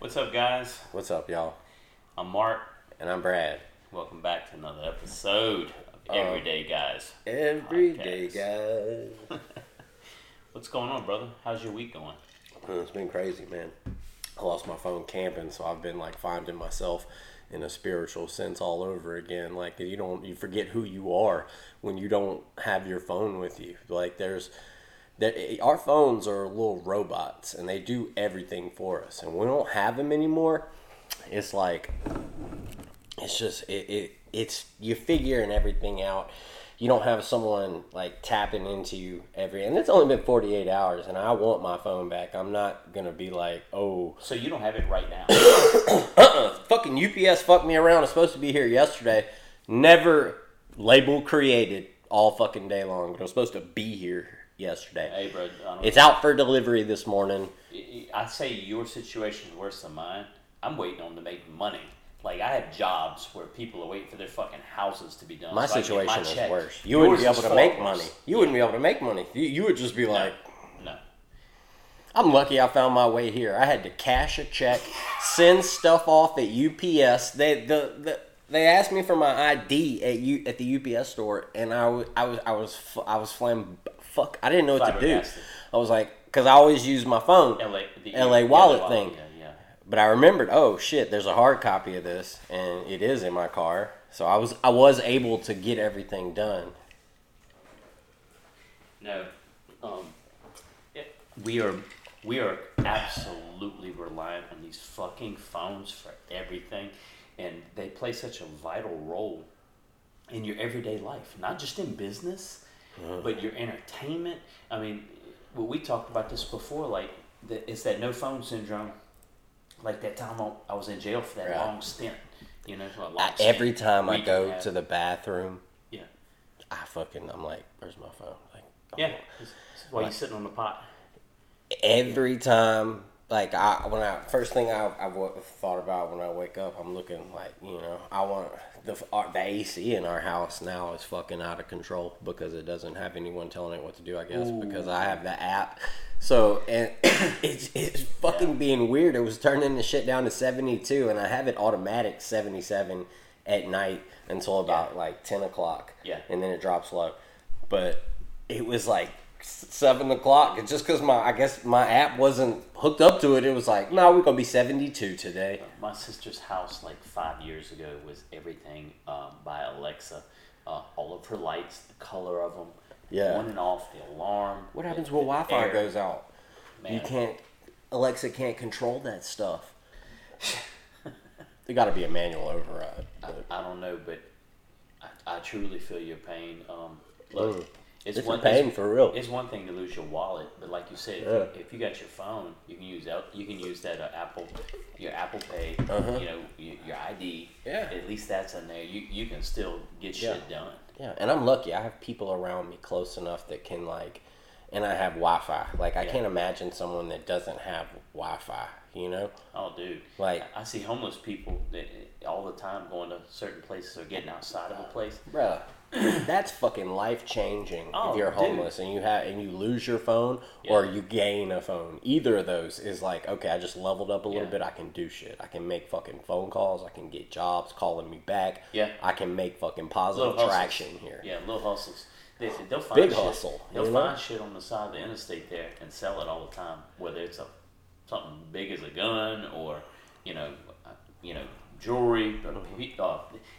What's up, guys? What's up, y'all? I'm Mark. And I'm Brad. Welcome back to another episode of um, Everyday Guys. Everyday guys. What's going on, brother? How's your week going? Oh, it's been crazy, man. I lost my phone camping, so I've been like finding myself in a spiritual sense all over again. Like you don't, you forget who you are when you don't have your phone with you. Like there's, there, Eh, our phones are little robots, and they do everything for us. And we don't have them anymore. It's like, it's just it, it it's you figuring everything out. You don't have someone like tapping into you every, and it's only been 48 hours, and I want my phone back. I'm not gonna be like, oh, So you don't have it right now. uh-uh, fucking UPS fucked me around. It's supposed to be here yesterday. Never label created all fucking day long. It was supposed to be here yesterday. hey, bro. I, It's out for delivery this morning. I say your situation is worse than mine. I'm waiting on to make money. Like I have jobs where people are waiting for their fucking houses to be done. My so I get my situation is check. worse. You wouldn't be able to make worse. money. You wouldn't be able to make money. You, you would just be like, No. I'm lucky I found my way here. I had to cash a check, send stuff off at UPS. They the, the they asked me for my ID at U, at the UPS store, and I was I was I was I was flam fuck. I didn't know what to do. I was like, because I always use my phone. LA, the LA wallet thing. Yeah, yeah. But I remembered, oh shit, there's a hard copy of this, and it is in my car. So I was I was able to get everything done. No, um, it, we are we are absolutely reliant on these fucking phones for everything, and they play such a vital role in your everyday life, not just in business, Uh-huh. but your entertainment. I mean, well, we talked about this before. Like, the, it's that no phone syndrome. Like that time I- was in jail for that Right. long stint. You know, long I, stint. every time I go have- to the bathroom, yeah, I fucking I'm like, where's my phone? Like, yeah. It's- it's While you sitting on the pot. every time like I when I first thing I I thought about when I wake up I'm looking like you know I want the our, the AC in our house now is fucking out of control because it doesn't have anyone telling it what to do I guess because I have the app. So and it's it's fucking being weird. It was turning the shit down to 72 and I have it automatic 77 at night until about like 10 o'clock. Yeah. and then it drops low. But it was like seven o'clock. It's just because my I guess my app wasn't hooked up to it. It was like, no, we're gonna be seventy two today. My sister's house, like five years ago, was everything um, by Alexa. Uh, all of her lights, the color of them, Yeah. on and off, the alarm. What happens the- when Wi-Fi goes out? You can't. Alexa can't control that stuff. there got to be a manual override. I, I don't know, but I, I truly feel your pain. Um, look, Mm. It's, It's one pain it's- for real. It's one thing to lose your wallet, but like you said, if, Yeah. you, if you got your phone, you can use out. You can use that uh, Apple, your Apple Pay. Uh-huh. You know, your, your ID. Yeah. At least that's in there. You you can still get Yeah. shit done. Yeah, and I'm lucky. I have people around me close enough that can like, and I have Wi-Fi. Like I Yeah. can't imagine someone that doesn't have Wi-Fi. You know, Oh, dude. Like- I I see homeless people that, all the time going to certain places or getting outside of a place. Bruh, that's fucking life changing Oh, if you're dude. homeless and you have and you lose your phone or you gain a phone. Either of those is like, okay, I just leveled up a little Yeah. bit. I can do shit. I can make fucking phone calls. I can get jobs calling me back. Yeah. I can make fucking positive Little hustles. traction here. Yeah, little hustles. They, they'll find Big shit. hustle, They'll you know? find shit on the side of the interstate there and sell it all the time. Whether it's a something big as a gun or you know, uh, you know, jewelry. Uh,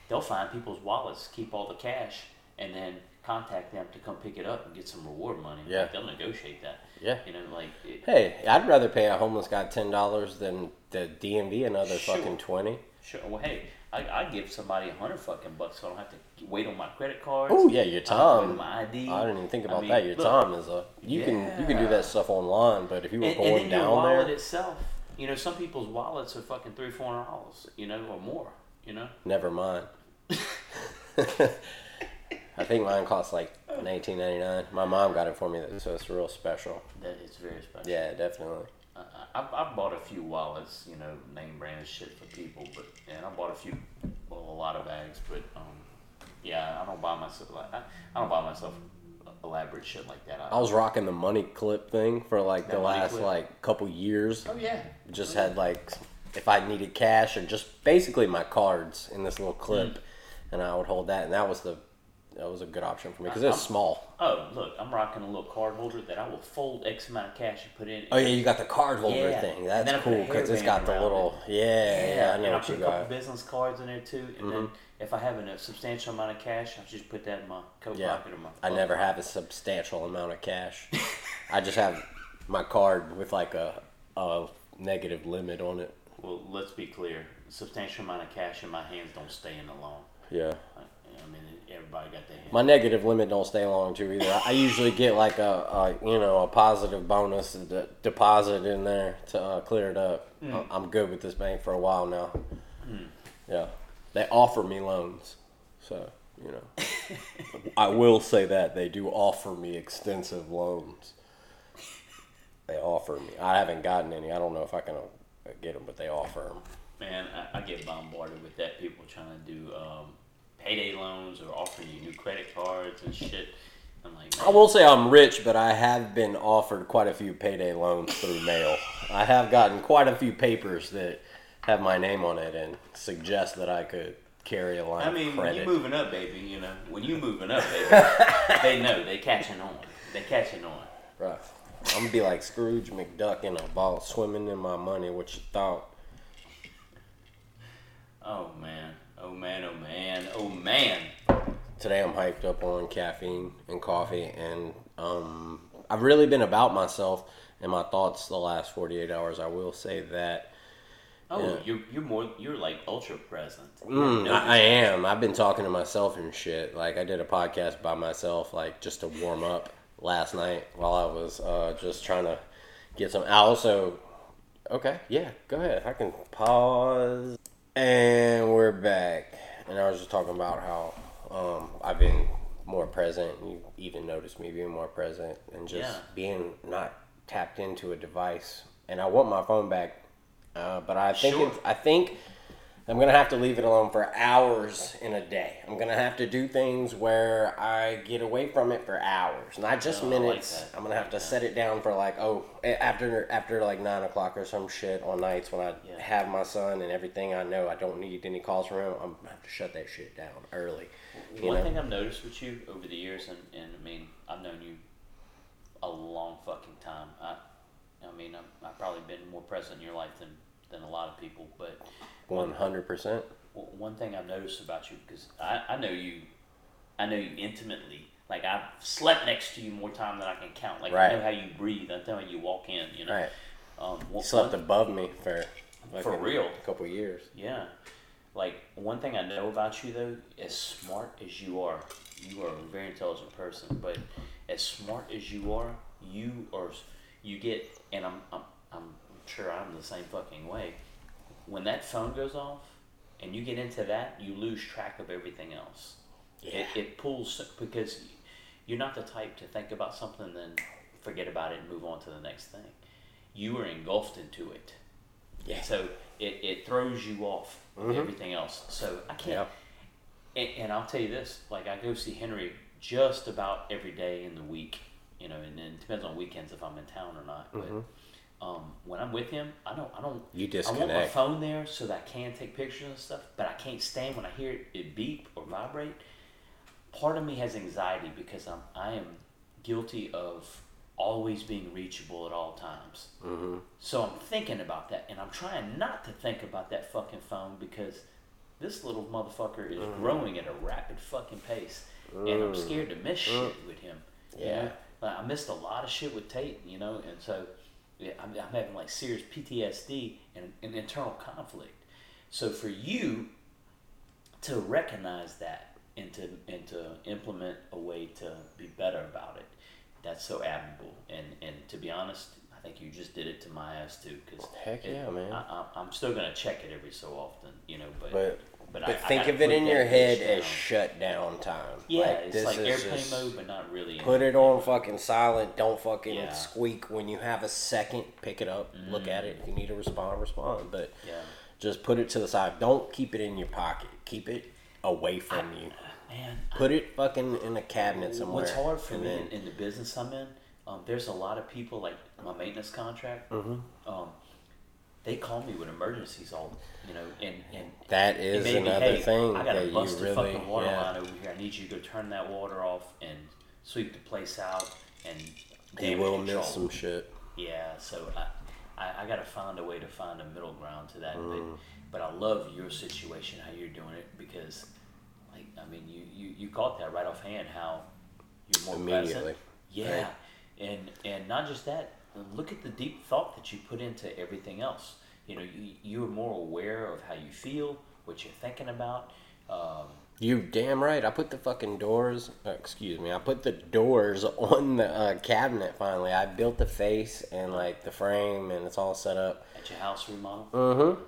they'll find people's wallets, keep all the cash, and then contact them to come pick it up and get some reward money. Yeah. Like, they'll negotiate that. Yeah. You know, like it, Hey, I'd rather pay a homeless guy ten dollars than the DMV another Sure. fucking twenty. Sure. Well, hey, I I give somebody a hundred fucking bucks, so I don't have to wait on my credit card. Oh yeah, your I don't have to wait on time. my ID. I didn't even think I about mean, that. Your look, time is a you can you can do that stuff online, but if you were And, going and then your down wallet there, itself. You know, some people's wallets are fucking three, four hundred dollars. You know, or more. You know. Never mind. I think mine cost like nineteen ninety nine. My mom got it for me, so it's real special. That is very special. Yeah, definitely. I, I, I've bought a few wallets, you know, name brand shit for people, but and I bought a few, well, a lot of bags, but um, yeah, I don't buy myself like I, I don't buy myself elaborate shit like that. I was rocking the money clip thing for like the last clip? like couple years. oh yeah, Just had like if I needed cash or just basically my cards in this little clip, Mm. and I would hold that, and that was the that was a good option for me because it's small. Oh, look, I'm rocking a little card holder that I will fold X amount of cash and put in. Oh yeah, you got the card holder Yeah. thing. That's then I put a cool because it's got the little yeah, yeah. I know and I what you put a couple got. business cards in there too. And then if I have a substantial amount of cash, I just put that in my coat Yeah, pocket or my. I never have a substantial amount of cash. I just have my card with like a a negative limit on it. Well, let's be clear. Substantial amount of cash in my hands don't stay in the long. Yeah. I, I mean, everybody got their hands. My negative limit don't stay long too either. I- usually get like a, a you know a positive bonus de- deposit in there to uh, clear it up. I- I'm good with this bank for a while now. Yeah, they offer me loans, so you know. I will say that they do offer me extensive loans. They offer me. I haven't gotten any. I don't know if I can uh, get them, but they offer them. Man, I, I get bombarded with that. People trying to do um, payday loans or offering you new credit cards and shit. I'm like, I will say I'm rich, but I have been offered quite a few payday loans through mail. I have gotten quite a few papers that have my name on it and suggest that I could carry a line I mean, when you moving up, baby, you know, when you moving up, baby, they know they catching on. They catching on. Right. I'm gonna be like Scrooge McDuck in a ball, swimming in my money. What you thought? Oh man, oh man, oh man, oh man. Today I'm hyped up on caffeine and coffee, and um, I've really been about myself and my thoughts the last 48 hours. I will say that. Oh, Yeah. you're you're more you're like ultra present. Mm, No, I, I am. I've been talking to myself and shit. Like I did a podcast by myself, like just to warm up last night while I was uh, just trying to get some. I also, okay, yeah, go ahead. I can pause, and we're back. And I was just talking about how um, I've been more present. You even noticed me being more present and just Yeah. being not tapped into a device. And I want my phone back, uh, but I think Sure. I think I'm gonna have to leave it alone for hours in a day. I'm gonna have to do things where I get away from it for hours, not just Oh, I like minutes. I'm gonna have to set it down for like oh after after like nine o'clock or some shit on nights when I Yeah. have my son and everything. I know I don't need any calls from him. I'm gonna have to shut that shit down early. One know? thing I've noticed with you over the years, and, and I mean, I've known you a long fucking time. I, I mean, I'm, I've probably been more present in your life than, than a lot of people. But One hundred percent. w- one thing I've noticed about you, because I, I know you, I know you intimately. Like I've slept next to you more time than I can count. Like Right. I know how you breathe. I know how you walk in. You know. Right. Um, one- slept one- above me for For fucking real? a couple years. Yeah. Like one thing I know about you though, as smart as you are, you are a very intelligent person, but as smart as you are, you are you get and I'm I'm I'm sure I'm the same fucking way. When that phone goes off and you get into that, you lose track of everything else. Yeah. It, it pulls because you're not the type to think about something then forget about it and move on to the next thing. You are engulfed into it. Yeah. So it, it throws you off mm-hmm. everything else. So I can't. And, and I'll tell you this: like I go see Henry just about every day in the week. You know, and then it depends on weekends if I'm in town or not. But um, when I'm with him, I don't. I don't. You disconnect. I want my phone there so that I can take pictures and stuff. But I can't stand when I hear it, it beep or vibrate. Part of me has anxiety because I'm I am guilty of always being reachable at all times. Mm-hmm. So I'm thinking about that, and I'm trying not to think about that fucking phone because this little motherfucker is Mm-hmm. growing at a rapid fucking pace, and I'm scared to miss shit with him. you. Yeah. know? Like, I missed a lot of shit with Tate, you know, and so yeah, I'm, I'm having like serious PTSD and an internal conflict. So for you to recognize that and to and to implement a way to be better about it, that's so admirable. And and to be honest, I think you just did it to my ass too. Cause Heck it- yeah, man. I, I, I'm still gonna check it every so often, you know. But But but, but I, I think gotta of it in your head down. as shutdown time. yeah, Like, it's this like is airplane mode, but not really. Put it on fucking silent. Don't fucking Yeah. squeak when you have a second. Pick it up, look at it. If you need to respond, respond. But Yeah. just put it to the side. Don't keep it in your pocket. Keep it away from you. Man, Put it fucking in a cabinet somewhere. What's hard for me then- in, in the business I'm in, um, there's a lot of people like my maintenance contract. Mm-hmm. Um, they call me with emergencies all you know, and and that is and maybe, another hey, thing I got a busted really, fucking water yeah. line over here. I need you to go turn that water off and sweep the place out and You damage will control. miss some shit. Yeah, so I, I, I got to find a way to find a middle ground to that. Mm. But, but I love your situation, how you're doing it, because, like, I mean, you, you, you caught that right offhand, how you're more Immediately, present. Yeah, and and not just that. Look at the deep thought that you put into everything else. You know, you you're more aware of how you feel, what you're thinking about. Um, You damn right. I put the fucking doors. Uh, excuse me. I put the doors on the uh, cabinet. Finally, I built the face and like the frame, and it's all set up. at your house remodel. Mm-hmm.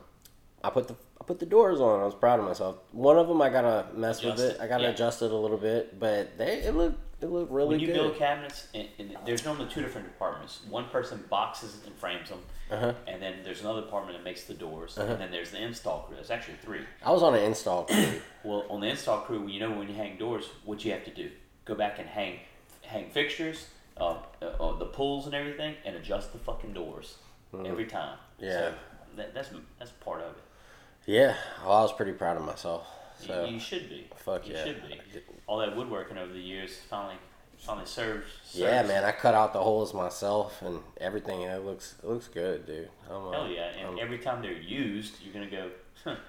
I put the I put the doors on. I was proud of myself. One of them I gotta mess with Adjust it. it, I gotta yeah. adjust it a little bit, but they it looked it looked really when you good. build cabinets, and, and there's normally two different departments. One person boxes and frames them, Uh-huh. and then there's another department that makes the doors, and then there's the install crew. There's actually three. I was on an install crew. Well, on the install crew, you know when you hang doors, what you have to do? Go back and hang hang fixtures, uh, uh, the pulls and everything, and adjust the fucking doors every time. Yeah. So that, that's that's part of it. Yeah, well, I was pretty proud of myself. You- So you, should be. fuck you yeah. should be. All that woodworking over the years finally finally serves. yeah, man, I cut out the holes myself and everything. And it looks it looks good, dude. I'm, Hell yeah! And I'm- every time they're used, you're gonna go.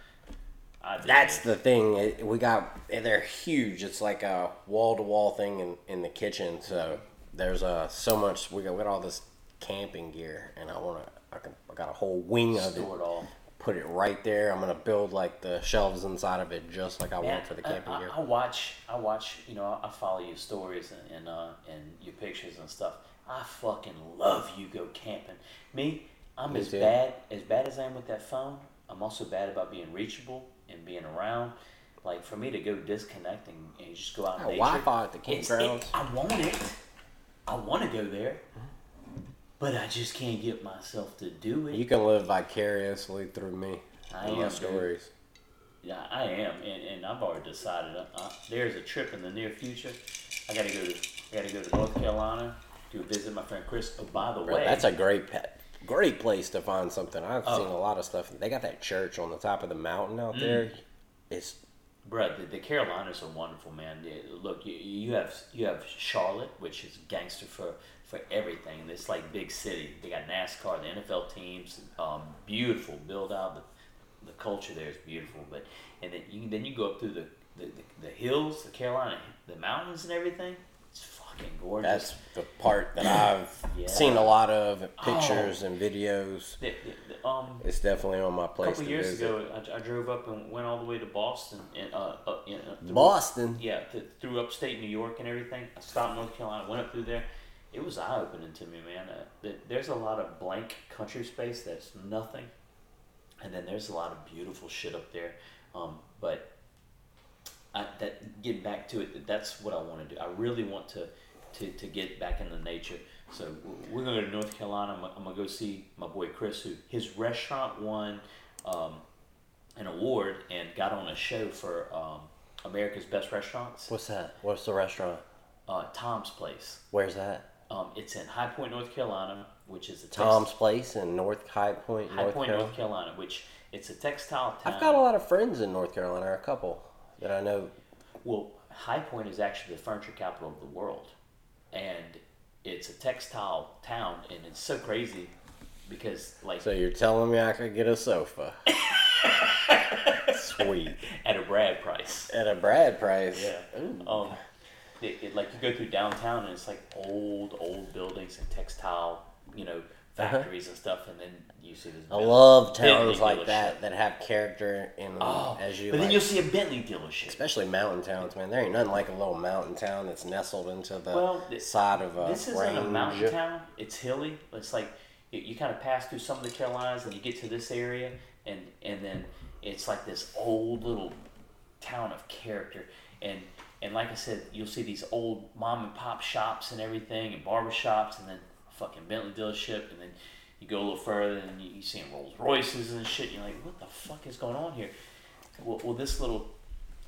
Huh, That's the thing. It, we got they're huge. It's like a wall to wall thing in, in the kitchen. So there's uh so much. We got, we got all this camping gear, and I want to. I, can, I got a whole wing of it. it all. Put it right there. I'm gonna build like the shelves inside of it, just like I want for the camping I, gear. I watch, I watch. You know, I follow your stories and and, uh, and your pictures and stuff. I fucking love you go camping. Me, I'm Me as too. bad as bad as I am with that phone. I'm also bad about being reachable and being around. Like for me to go disconnecting and just go out Wi-Fi at the campgrounds. it- I want it. I want to go there, but I just can't get myself to do it. You can live vicariously through me. I am, my dude. stories. Yeah, I am, and, and I've already decided. Uh, uh, there's a trip in the near future. I gotta go to, I gotta go to North Carolina to visit my friend Chris. Oh, by the Bro, way, that's a great pet. Great place to find something. I've Oh. seen a lot of stuff. They got that church on the top of the mountain Mm. out there. It's Bruh, the, the Carolinas are wonderful, man. Look, you, you have you have Charlotte, which is gangster for for everything. It's like big city. They got NASCAR, the NFL teams, um, beautiful build out. The, the culture there is beautiful, but and then you then you go up through the the, the, the hills, the Carolina, the mountains, and everything. It's fucking gorgeous. that's the part that I've Yeah. seen a lot of pictures and videos. The- the- um, It's definitely on my place. a couple years visit. ago, I, I drove up and went all the way to Boston and uh, uh, know, through- Boston. Yeah, th- through upstate New York and everything. I stopped in North Carolina, went up through there. It was eye opening to me, man. Uh, th- there's a lot of blank country space that's nothing, and then there's a lot of beautiful shit up there. Um, but I, that getting back to it, that's what I want to do. I really want to, to, to get back into nature. So we're gonna go to North Carolina. I'm, I'm gonna go see my boy Chris, who his restaurant won um, an award and got on a show for um, America's Best Restaurants. What's that? What's the restaurant? Uh, Tom's Place. Where's that? Um, it's in High Point, North Carolina, which is a tex- Tom's Place in North High Point, High North Point, Carolina. North Carolina, which it's a textile town. I've got a lot of friends in North Carolina, a couple that I know. Well, High Point is actually the furniture capital of the world, and it's a textile town, and it's so crazy because like So you're telling me I could get a sofa? Sweet. at a Brad price. At a Brad price. Yeah. Ooh. Um, it, it, like you go through downtown and it's like old, old buildings and textile, you know, factories and stuff, and then you see this. Uh-huh. I love Bentley towns like dealership. that that have character in them Oh, as you but then you'll see a Bentley dealership. especially mountain towns, man. There ain't nothing like a little mountain town that's nestled into the Well, th- side of a This isn't a mountain town. It's hilly. It's like you, you kind of pass through some of the Carolinas and you get to this area, and and then it's like this old little town of character. And and like I said, you'll see these old mom and pop shops and everything, and barber shops, and then fucking Bentley dealership, and then you go a little further and you, you see Rolls Royces and shit. And You're like, what the fuck is going on here? Well, well this little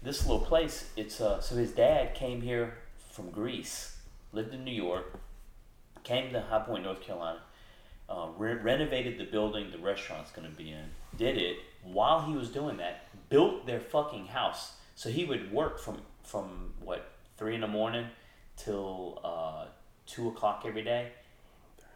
this little place, it's uh, so his dad came here from Greece, lived in New York, came to High Point, North Carolina, uh, re- renovated the building the restaurant's going to be in. Did it while he was doing that. Built their fucking house. So he would work from from what three in the morning till uh, two o'clock every day.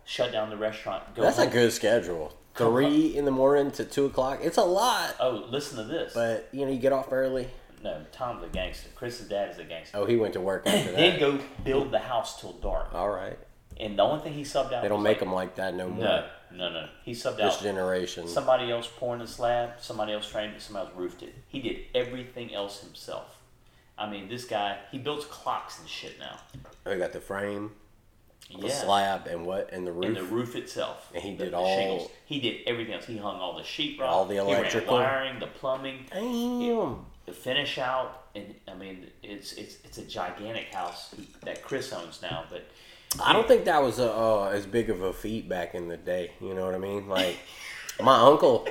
Shut down the restaurant. Go That's home. a good schedule. Come Three in the morning to two o'clock. It's a lot, Oh, listen to this. but you know you get off early. no, Tom's a gangster. Chris's dad is a gangster. Oh, he went to work after Then that. go build the house till dark. All right, And the only thing he subbed out. they don't make like, them like that no more. No, no, no. He subbed This out. This generation. Somebody else pouring the slab. Somebody else framed it. Somebody else roofed it. He did everything else himself. I mean, this guy. He builds clocks and shit now. They got the frame, the slab, and what, and the roof. and the roof itself. And he the- did the all- shingles. He did everything else. He hung all the sheetrock, All the he electrical. wiring, the plumbing, Damn. the finish out, and I mean, it's it's it's a gigantic house that Chris owns now. But I don't think that was a, uh, as big of a feat back in the day. You know what I mean? Like my uncle,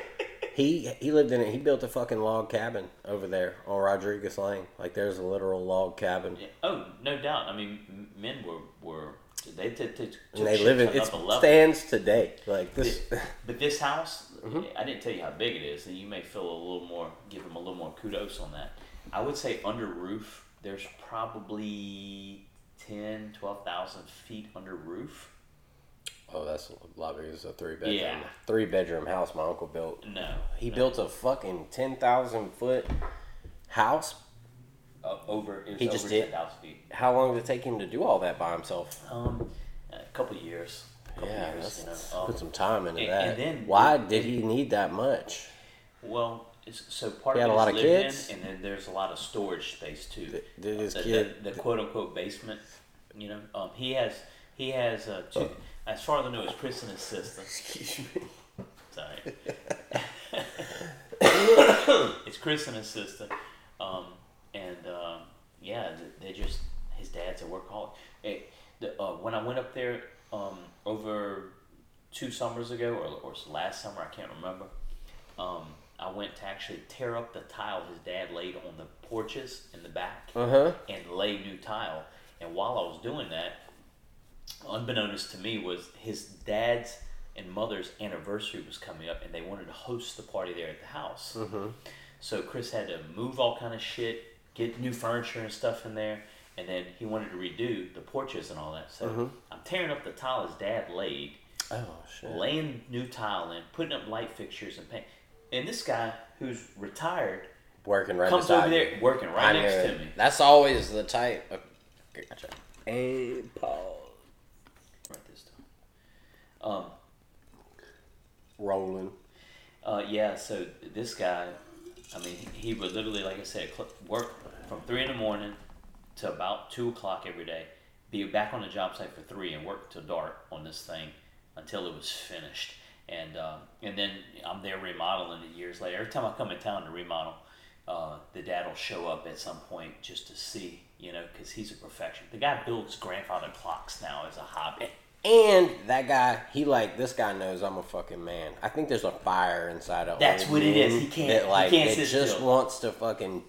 he he lived in it. He built a fucking log cabin over there on Rodriguez Lane. Like there's a literal log cabin, yeah, oh, no doubt. I mean, men were were they t- t- and they live in it. Stands today. Like this. But this house, Mm-hmm. I didn't tell you how big it is, and you may feel a little more, give them a little more kudos on that. I would say under roof, there's probably 10, 12,000 feet under roof. Oh, that's a lot bigger. It's a three bedroom. Yeah. Three bedroom house my uncle built. No. He no. built a fucking ten thousand foot house. uh, over, it He over just did- 10,000 feet. How long did it take him to do all that by himself? Um, a couple of years. A couple Yeah, years, that's, you know. Um, put some time into and- that. and then- Why did he need that much? Well, it's, so part He of had it a lot of kids? in, and then there's a lot of storage space too. Did- did his the, kid- the, the quote unquote basement? You know, um, he has he has uh, Oh. As far as I know, it's Chris and his sister. Excuse me. Sorry. it's Chris and his sister, um, and um, yeah, th- they just his dad's a workaholic. Hey, the, uh, when I went up there um, over two summers ago, or, or last summer, I can't remember. Um, I went to actually tear up the tile his dad laid on the porches in the back Uh huh. and lay new tile. And while I was doing that, unbeknownst to me, was his dad's and mother's anniversary was coming up, and they wanted to host the party there at the house. Mm-hmm. So Chris had to move all kind of shit, get new furniture and stuff in there, and then he wanted to redo the porches and all that. So Mhm. I'm tearing up the tile his dad laid, Oh shit. laying new tile in, putting up light fixtures and paint. And this guy who's retired Working right comes over there working right knew next to me. That's always the type. Of, gotcha. And pause. Write this down. Um, Rolling. Uh, yeah, so this guy, I mean, he would literally, like I said, cl- work from three in the morning to about two o'clock every day, be back on the job site for three, and work till dark on this thing until it was finished. And uh, and then I'm there remodeling it years later. Every time I come in town to remodel, uh, the dad will show up at some point just to see, you know, because he's a perfection. The guy builds grandfather clocks now as a hobby. And that guy, he like this guy knows I'm a fucking man. I think there's a fire inside of him. That's what it is. He can't- That he like can't it sit just still. wants to fucking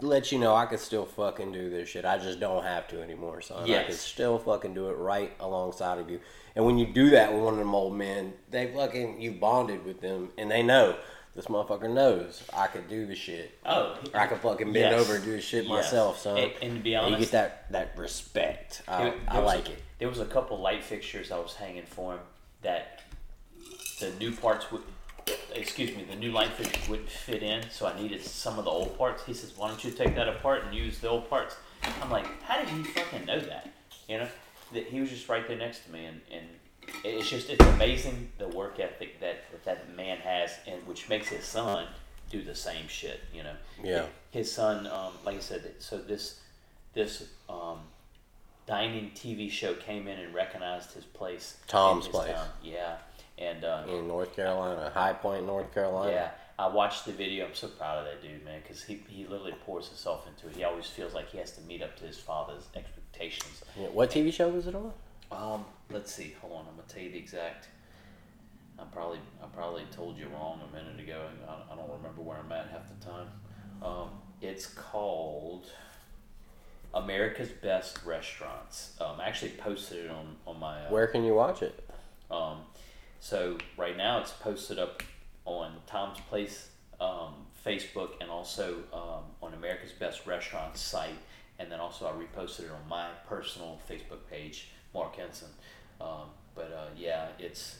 let you know I could still fucking do this shit. I just don't have to anymore, son. I can still fucking do it right alongside of you. And when you do that with one of them old men, they fucking you bonded with them, and they know this motherfucker knows I could do the shit. Oh, I could fucking bend Yes. over and do the shit Yes. myself, son. And, and to be And you get that that respect. I, There- I there like a, it. There was a couple light fixtures I was hanging for him that the new parts would, excuse me, the new light fixtures wouldn't fit in, so I needed some of the old parts. He says, "Why don't you take that apart and use the old parts?" I'm like, "How did he fucking know that?" You know, that he was just right there next to me, and and it's just it's amazing the work ethic that that, man has, and which makes his son do the same shit. You know, Yeah. his son, um, like I said, so this this um, dining TV show came in and recognized his place. Tom's his place. town. Yeah, and uh, in North Carolina, High Point, North Carolina. yeah, I watched the video. I'm so proud of that dude, man, because he he literally pours himself into it. He always feels like he has to meet up to his father's expectations. Yeah, What TV show was it on? Um, let's see. Hold on, I'm gonna tell you the exact. I probably I probably told you wrong a minute ago. and I, I don't remember where I'm at half the time. Um, it's called America's Best Restaurants. Um, I actually posted it on on my. Uh, Where can you watch it? Um, So right now it's posted up on Tom's Place um, Facebook and also um, on America's Best Restaurant site, and then also I reposted it on my personal Facebook page, Mark Henson. Um, but uh, yeah, it's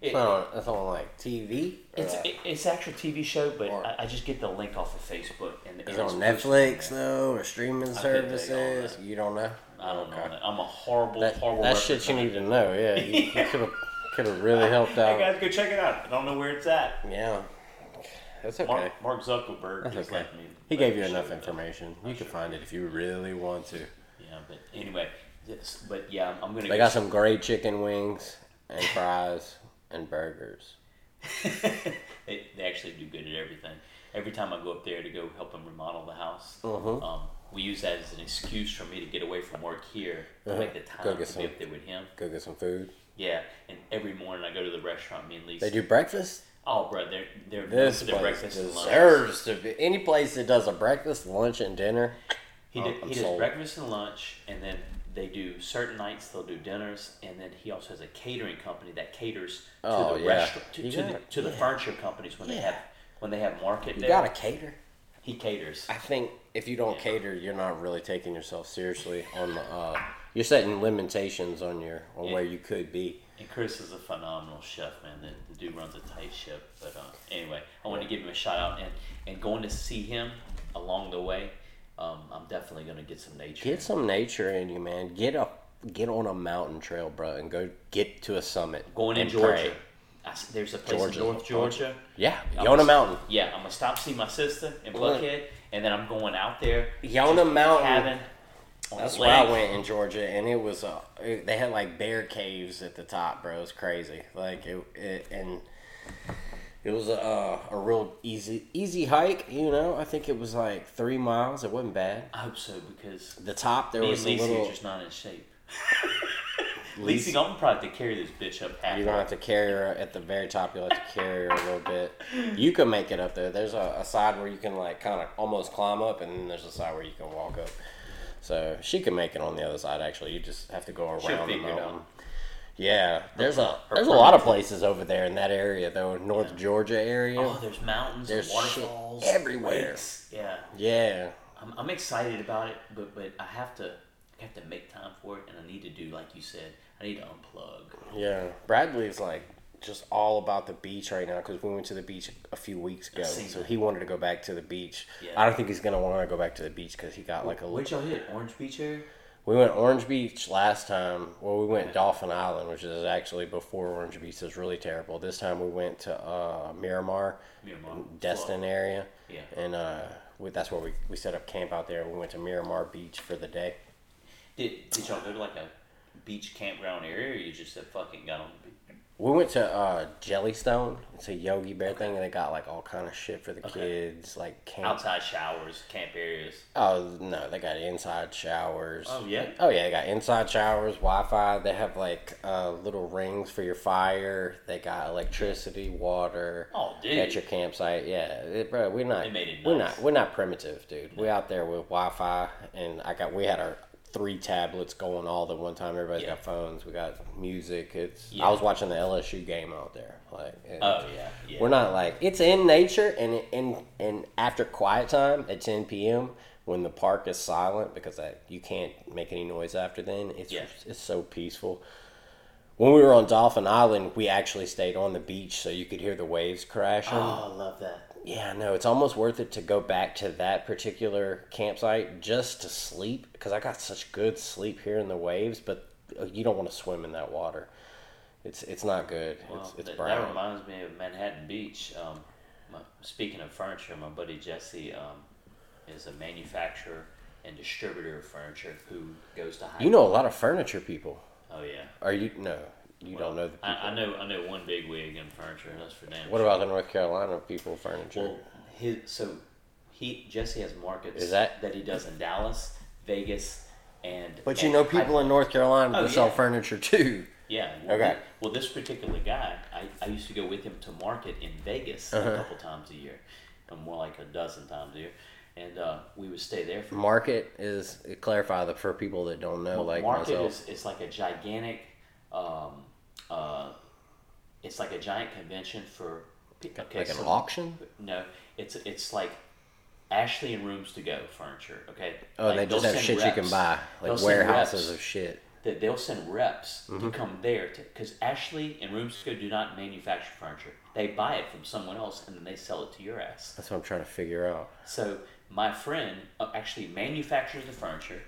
it, It's on, it's on like TV. it's Uh, it, it's actual TV show, but I, I just get the link off of Facebook and is it on Netflix though, or streaming services? You don't know. I don't know. Okay. That. I'm a horrible, That, horrible. that shit you need to know. Yeah, you, you could have could have really helped out. Hey guys, go check it out. I don't know where it's at. Yeah, that's okay. Mark, Mark Zuckerberg That's just okay. me. He gave you enough information. You can find it if you really want to. Yeah, but anyway, yes, but yeah, I'm, gonna. They go got some great chicken wings and fries and burgers. they, they actually do good at everything. Every time I go up there to go help them remodel the house, Mhm. um, we use that as an excuse for me to get away from work here to Uh-huh. make the Go time get to be some- up there with him. Go get some food. Yeah, and every morning I go to the restaurant. Me and Lisa. They do breakfast. Oh, bro, they're they're This their breakfast and lunch. deserves to be any place that does a breakfast, lunch, and dinner. He, Oh, did, he does breakfast and lunch, and then they do certain nights they'll do dinners, and then he also has a catering company that caters to Oh, the yeah. restaurant to, to, the, gotta- to the furniture companies when they have when they have market day. You there. gotta cater. He caters. I think if you don't Yeah. cater, you're not really taking yourself seriously. On the, uh, you're setting limitations on your on Yeah. where you could be. And Chris is a phenomenal chef, man. The, the dude runs a tight ship. But uh, anyway, I want to give him a shout out and and going to see him along the way. Um, I'm definitely gonna get some nature. Get some nature in you, man. Get up, get on a mountain trail, bro, and go get to a summit. Going in Georgia. pray. I s there's a place Georgia. in North Georgia. Yeah, I'm Yonah Mountain. Yeah, I'm gonna stop see my sister in Look. Buckhead, and then I'm going out there. Yonah just Mountain. cabin That's where I went in Georgia, and it was uh, it, they had like bear caves at the top, bro. It was crazy. Like it, it and it was a uh, a real easy easy hike. You know, I think it was like three miles. It wasn't bad. I hope so because The top there was a little. just not in shape. Lisa, I'm gonna probably have to carry this bitch up half. You're gonna have to carry her at the very top. You'll have to carry her a little bit. You can make it up there. There's a, a side where you can like kind of almost climb up, and then there's a side where you can walk up. So she can make it on the other side. Actually, you just have to go around the mountain. out. Yeah, there's a there's a lot of places over there in that area though, North Georgia area. Oh, there's mountains, There's waterfalls, everywhere. lakes. Yeah, Yeah, I'm, I'm excited about it, but but I have to I have to make time for it, and I need to do like you said. I need to unplug. yeah. Bradley's like just all about the beach right now because we went to the beach a few weeks ago, so that. he wanted to go back to the beach. Yeah. I don't think he's gonna want to go back to the beach because he got like a Where'd little. y'all hit? Orange Beach area? We went Orange Beach last time. Well, we went Dauphin Island, which is actually before Orange Beach is really terrible. This time we went to uh, Miramar, Miramar, Destin area, Yeah. and uh, we, that's where we, we set up camp out there. We went to Miramar Beach for the day. Did did y'all go to like a beach campground area, or you just said fucking got on? We went to uh, Jellystone. It's a Yogi Bear thing, and they got like all kind of shit for the Okay. kids, like camp. Outside showers, camp areas. Oh no, they got inside showers. Oh, yeah? Oh yeah, they got inside showers, Wi-Fi. They have like uh, little rings for your fire. They got electricity, water. Oh, dude. At your campsite, yeah, it, bro. We're not. They made it We're not. We're not primitive, dude. We're out there with Wi-Fi, and I got. We had our three tablets going all at one time. Everybody's Yeah. got phones. We got music. It's. Yeah. I was watching the LSU game out there. Like. Oh yeah, yeah. we're not like it's in nature, and and and after quiet time at 10 p.m. when the park is silent because that you can't make any noise after then. It's it's so peaceful. When we were on Dauphin Island, we actually stayed on the beach so you could hear the waves crashing. Oh, I love that. Yeah, no, it's almost worth it to go back to that particular campsite just to sleep because I got such good sleep here in the waves, but uh, you don't want to swim in that water. It's it's not good. Well, it's it's that, brown. that reminds me of Manhattan Beach. Um, my, speaking of furniture, my buddy Jesse um, is a manufacturer and distributor of furniture who goes to high. you know a lot of furniture people. Oh yeah. Are you no? You don't know the people. I, I know. I know one big wig in furniture. And That's for damn. What sure. about the North Carolina people furniture? Well, his so he Jesse has markets Is that- that he does in Dallas, Vegas, and but you and know people in North Carolina Oh, that sell furniture too. Yeah. Well, Okay. thi- well, this particular guy, I, I used to go with him to market in Vegas Uh-huh. a couple times a year, more like a dozen times a year, and uh, we would stay there for. Market is clarify the for people that don't know, Well, like market myself. is it's like a gigantic, um, uh, it's like a giant convention for okay, like an so- auction. No, it's it's like Ashley and Rooms to Go furniture. Okay. Oh, Like, they just have shit you can reps. buy, They'll like warehouses reps of shit. That they'll send reps Mm-hmm. to come there because Ashley and Rooms to Go do not manufacture furniture. They buy it from someone else and then they sell it to your ass. That's what I'm trying to figure out. So my friend uh, actually manufactures the furniture,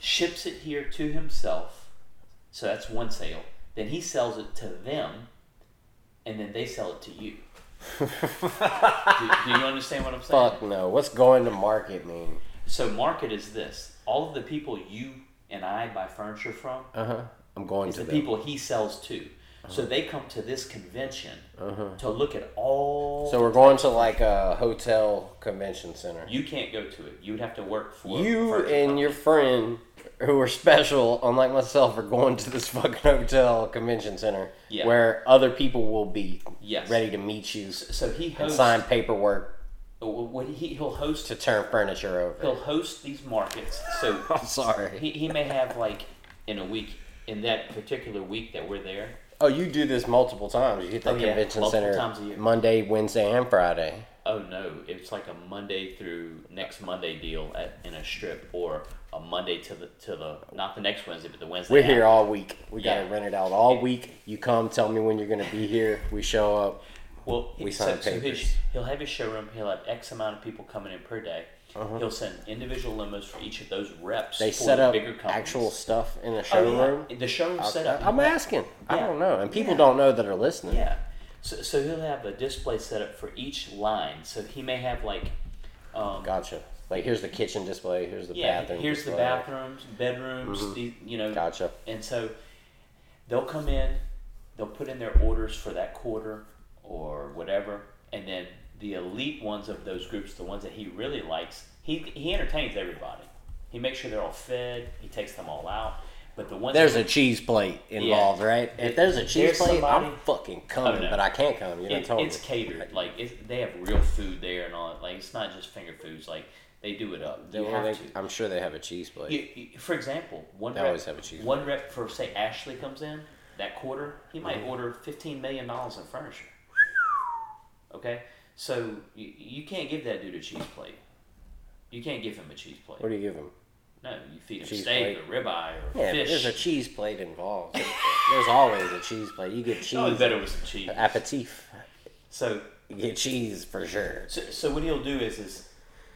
ships it here to himself. So that's one sale. Then he sells it to them, and then they sell it to you. do, do you understand what I'm saying? Fuck no. What's going to market mean? So market is this: all of the people you and I buy furniture from, Uh huh. I'm going to the them. people he sells to. So they come to this convention to look at all. Uh-huh. So we're going to like a hotel convention center. you can't go to it. You would have to work for You and company. your friend, who are special, unlike myself, are going to this fucking hotel convention center Yeah. where other people will be Yes. ready to meet you So he and hosts. sign paperwork oh, What he he'll host to turn furniture over. he'll host these markets. So I'm sorry. he, he may have like in a week in that particular week that we're there. Oh, you do this multiple times. You hit the Oh, convention center times a year. Monday, Wednesday, and Friday. Oh no, it's like a Monday through next Monday deal at in a strip, or a Monday to the to the not the next Wednesday, but the Wednesday. We're here all week. We got Yeah. to rent it out all week. You come, tell me when you're going to be here. We show up. Well, We so, sign so papers. his, he'll have his showroom. He'll have X amount of people coming in per day. He'll send individual limos for each of those reps. Uh-huh. They set the up bigger companies. actual stuff in the Oh, showroom. yeah. The showroom set up. I'm asking. I don't know. And people Yeah. don't know that are listening. Yeah. So, so he'll have a display set up for each line. So he may have like, um, Gotcha. Like here's the kitchen display. Here's the yeah, bathroom. here's the bathrooms, bedrooms, mm-hmm. the, you know, Gotcha. and so they'll come in, they'll put in their orders for that quarter or whatever, and then the elite ones of those groups, the ones that he really likes, he he entertains everybody. He makes sure they're all fed. He takes them all out. But the ones There's a cheese plate involved, right? If there's a cheese There's plate, somebody- I'm fucking oh, coming, Oh, no. but I can't come. You done it, it's me. catered. Like it, they have real food there and all. that. Like it's not just finger foods. Like they do it up. You Well, have they- to. I'm sure they have a cheese plate. You, you- for example, one They rep, always have a cheese one rep for say Ashley comes in that quarter, he might Mm-hmm. order fifteen million dollars in furniture. Okay, so you, you can't give that dude a cheese plate. You can't give him a cheese plate. what do you give him? No, you feed him Cheese steak plate? or ribeye or Yeah, fish. there's a cheese plate involved. there's always a cheese plate. You get always cheese. better with some cheese. Aperitif. So You get cheese for sure. So, so what he'll do is, is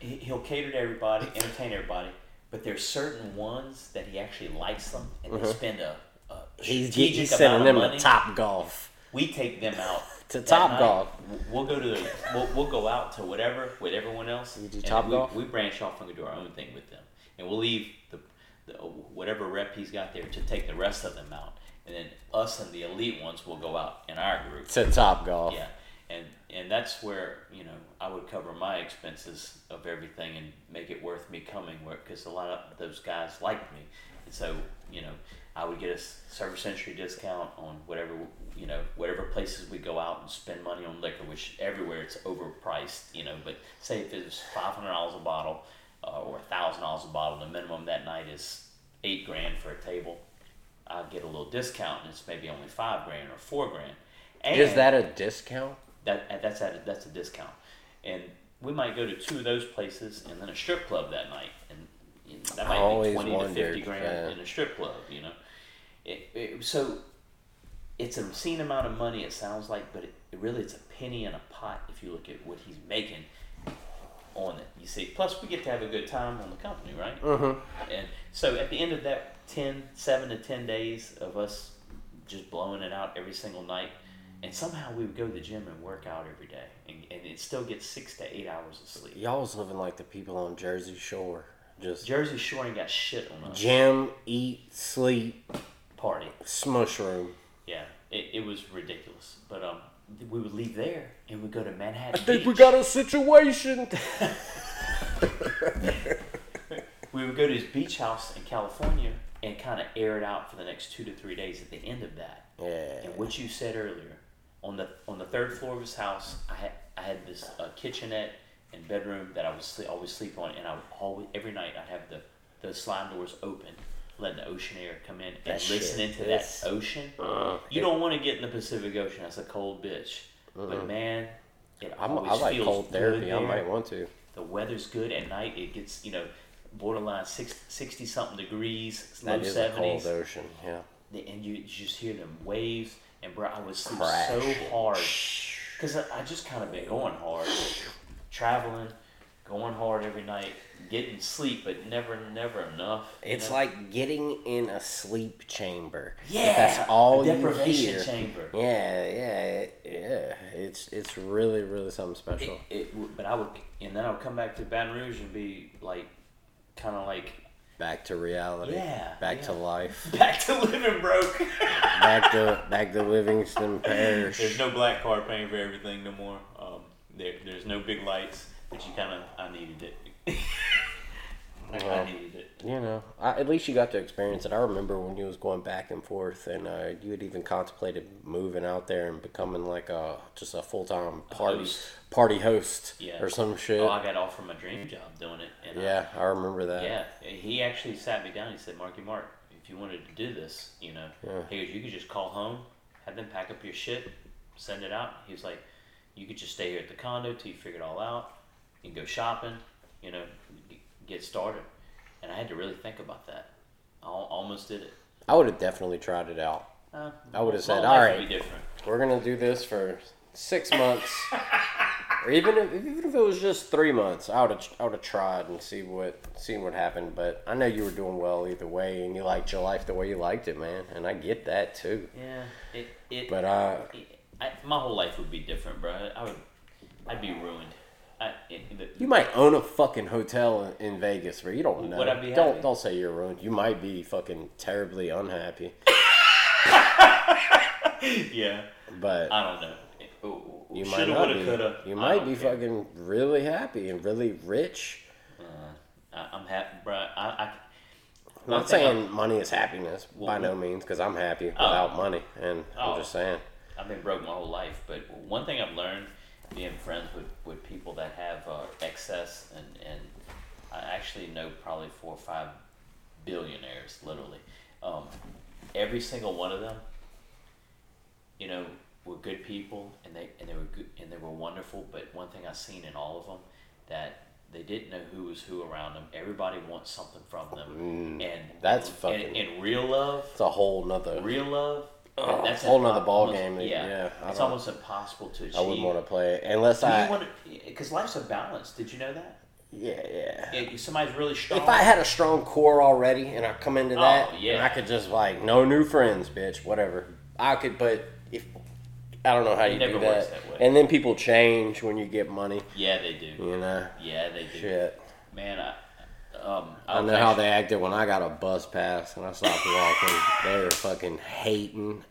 he'll cater to everybody, entertain everybody, but there's certain ones that he actually likes them, and they spend a, a Mm-hmm. He's, strategic he's amount sending of them money. to Top Golf. We take them out To Top night. Golf. We'll go to the, we'll, we'll go out to whatever with everyone else. You do and Top we, Golf? We branch off and we do our own thing with them, and we'll leave the, the whatever rep he's got there to take the rest of them out, and then us and the elite ones will go out in our group. To Top Golf. Yeah, and and that's where you know I would cover my expenses of everything and make it worth me coming, because a lot of those guys liked me, and so you know I would get a service entry discount on whatever you know whatever places we go out and spend money on liquor, which everywhere it's overpriced, you know. But say if it was five hundred dollars a bottle uh, or thousand dollars a bottle, the minimum that night is eight grand for a table. I get a little discount, and it's maybe only five grand or four grand. And Is that a discount? that that's at that's a discount, and we might go to two of those places and then a strip club that night, and you know, that might be twenty to fifty grand yeah. in a strip club. You know, it, it, so it's an obscene amount of money. It sounds like, but it, it really it's a penny in a pot if you look at what he's making on it. You see, plus we get to have a good time on the company, right? Mm-hmm. And so at the end of that 10, 7 to 10 days of us just blowing it out every single night, and somehow we would go to the gym and work out every day, and, and it still gets six to eight hours of sleep. Y'all was living like the people on Jersey Shore. Just Jersey Shore ain't got shit on us. gym, eat, sleep, Party. smush room. Yeah, it, it was ridiculous. But um, we would leave there and we'd go to Manhattan. I think we got a situation. we would go to his beach house in California and kind of air it out for the next two to three days at the end of that. Yeah. And what you said earlier, on the on the third floor of his house, I had I had this uh, kitchenette and bedroom that I would sleep, always sleep on, and I would always every night I'd have the the sliding doors open, letting the ocean air come in and shit listening to that ocean. Uh, you don't want to get in the Pacific Ocean. That's a cold bitch. But man, it I'm, always I like feels cold therapy. good I there. might want to. The weather's good at night. It gets you know borderline six, 60 something degrees, low That is a cold ocean. Yeah. and you just hear them waves. And bro, I was sleep so it. hard because I, I just kind of been going hard, traveling, going hard every night, getting sleep, but never, never enough. It's know? like getting in a sleep chamber. If yeah, that's all a you deprivation hear. chamber. Yeah, yeah, yeah. It's it's really really something special. it, w- but I would, and then I would come back to Baton Rouge and be like, kind of like back to reality. Yeah, Back to life. back to living broke. back to back to Livingston Parish. There's no black car paying for everything no more. Um, there, there's no big lights, but you kind of, I needed it. I, I it. You know, I, at least you got to experience it. I remember when you was going back and forth, and uh, you had even contemplated moving out there and becoming like a just a full time party host. party host Yeah. or some shit. Oh, I got offered my dream job doing it. And yeah, I remember that. Yeah, he actually sat me down. He said, "Marky Mark, if you wanted to do this, you know, Yeah. he goes, you could just call home, have them pack up your shit, send it out." He was like, "You could just stay here at the condo till you figure it all out. You can go shopping, you know, get started." And I had to really think about that. I almost did it. I would have definitely tried it out. Uh, I would've said, life "All would right." We're gonna do this for six months, or even if, even if it was just three months. I would have I would have tried and see what seen what happened. But I know you were doing well either way, and you liked your life the way you liked it, man. And I get that too. Yeah, it it. But uh, I, my whole life would be different, bro. I would, I'd be ruined. I, the, you might own a fucking hotel in, Vegas, but you don't know. Would I be don't don't say you're ruined. You might be fucking terribly unhappy, yeah, but I don't know. Ooh, you might not be. coulda. You might be care. fucking really happy and really rich. Uh, I, I'm happy, bro. I, I I'm not saying money is happiness by no means, because I'm happy oh. without money, and Oh. I'm just saying. I've been broke my whole life, but one thing I've learned being friends with, with people that have uh, excess, and, and I actually know probably four or five billionaires, literally. Um, every single one of them, you know, were good people, and they and they were good, and they were wonderful. But one thing I've seen in all of them that they didn't know who was who around them. Everybody wants something from them, and Mm, that's and, fucking- and real love It's a whole nother. real love. Oh, that's whole nother ball almost- game that- Yeah, yeah, it's almost impossible to achieve. I wouldn't want to play it unless Do I. because life's a balance. Did you know that? yeah, yeah. If somebody's really strong. If I had a strong core already and I come into that, Oh, yeah. and I could just like no new friends, bitch, whatever. I could, but if I don't know how It you never do that, that way. and then people change when you get money, yeah, they do. you know. Yeah, they do. Shit. Man, I, um, I know how they acted when I got a bus pass and I stopped walking. They were fucking hating.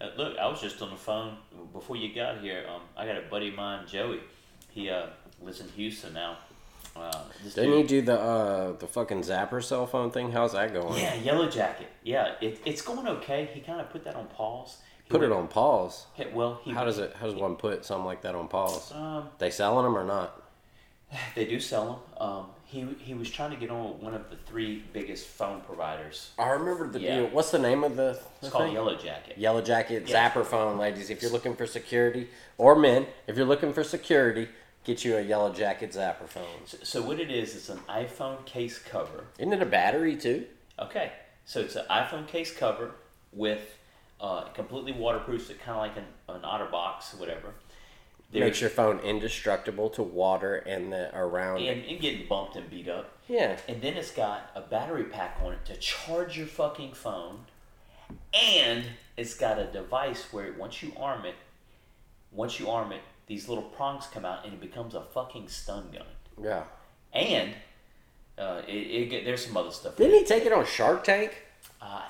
Uh, look, I was just on the phone before you got here. Um, I got a buddy of mine, Joey. He uh, lives in Houston now. Uh, Didn't dude- he do the uh the fucking Zapper cell phone thing? How's that going? Yeah, Yellow Jacket. Yeah, it, it's going okay. He kind of put that on pause. He Put it on pause. he- Well, he How does it? How does one put something like that on pause? Um, They selling them or not? They do sell them. Um, he he was trying to get on with one of the three biggest phone providers. I remember the Yeah. deal. What's the name of the? It's the called thing? Yellow Jacket. Yellow Jacket Yeah. Zapper phone, ladies. If you're looking for security, or men, if you're looking for security, get you a Yellow Jacket Zapper phone. So, so what it is, it's an iPhone case cover. Isn't it a battery too? Okay, so it's an iPhone case cover with uh, completely waterproof, so kind of like an, an OtterBox or whatever. Makes your phone indestructible to water and the around. and, and getting bumped and beat up. yeah. And then it's got a battery pack on it to charge your fucking phone. And it's got a device where once you arm it, once you arm it, these little prongs come out and it becomes a fucking stun gun. Yeah. And uh, it, it get, there's some other stuff. Didn't he take it on Shark Tank? Uh,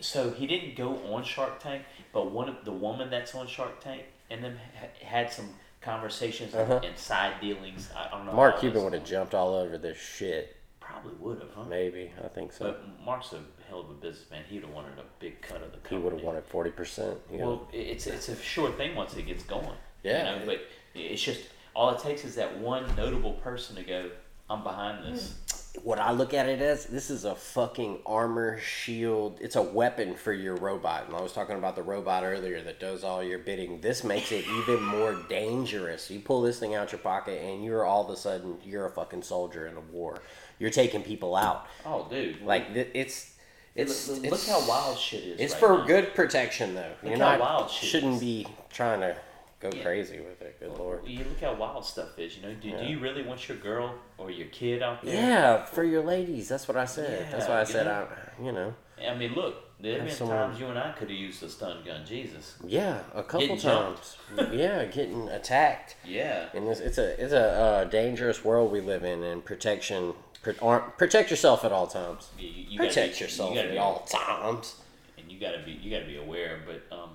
so he didn't go on Shark Tank, but one of the woman that's on Shark Tank and them ha- had some conversations and- Uh-huh. and side dealings. I don't know. Mark Cuban would have jumped all over this shit. probably would have, huh? Maybe. I think so. But Mark's a hell of a businessman. He'd have wanted a big cut of the He would have wanted forty percent. Well, it's it's a sure thing once it gets going. Yeah. You know, but it's just all it takes is that one notable person to go, "I'm behind this." what I look at it as this is a fucking armor shield. It's a weapon for your robot. And I was talking about the robot earlier that does all your bidding. This makes it even more dangerous. You pull this thing out your pocket and you're all of a sudden you're a fucking soldier in a war. You're taking people out. Oh, dude. Like th- it's it's, look, it's look how wild shit is. It's right for now. good protection though. You're how not wild shit shouldn't is. be trying to go Yeah. crazy with it. Good lord. You look how wild stuff is. You know, do, Yeah. do you really want your girl or your kid out there? Yeah, for your ladies. That's what I said. That's why I said know? I, you know. I mean, look, there have been someone- times you and I could have used a stun gun. Jesus. Yeah, a couple Getting times. yeah, getting attacked. Yeah. And it's, it's a it's a uh, dangerous world we live in, and protection. Protect yourself at all times. You, you, Protect be- yourself you at be, all times. and you gotta be you gotta be aware. But um,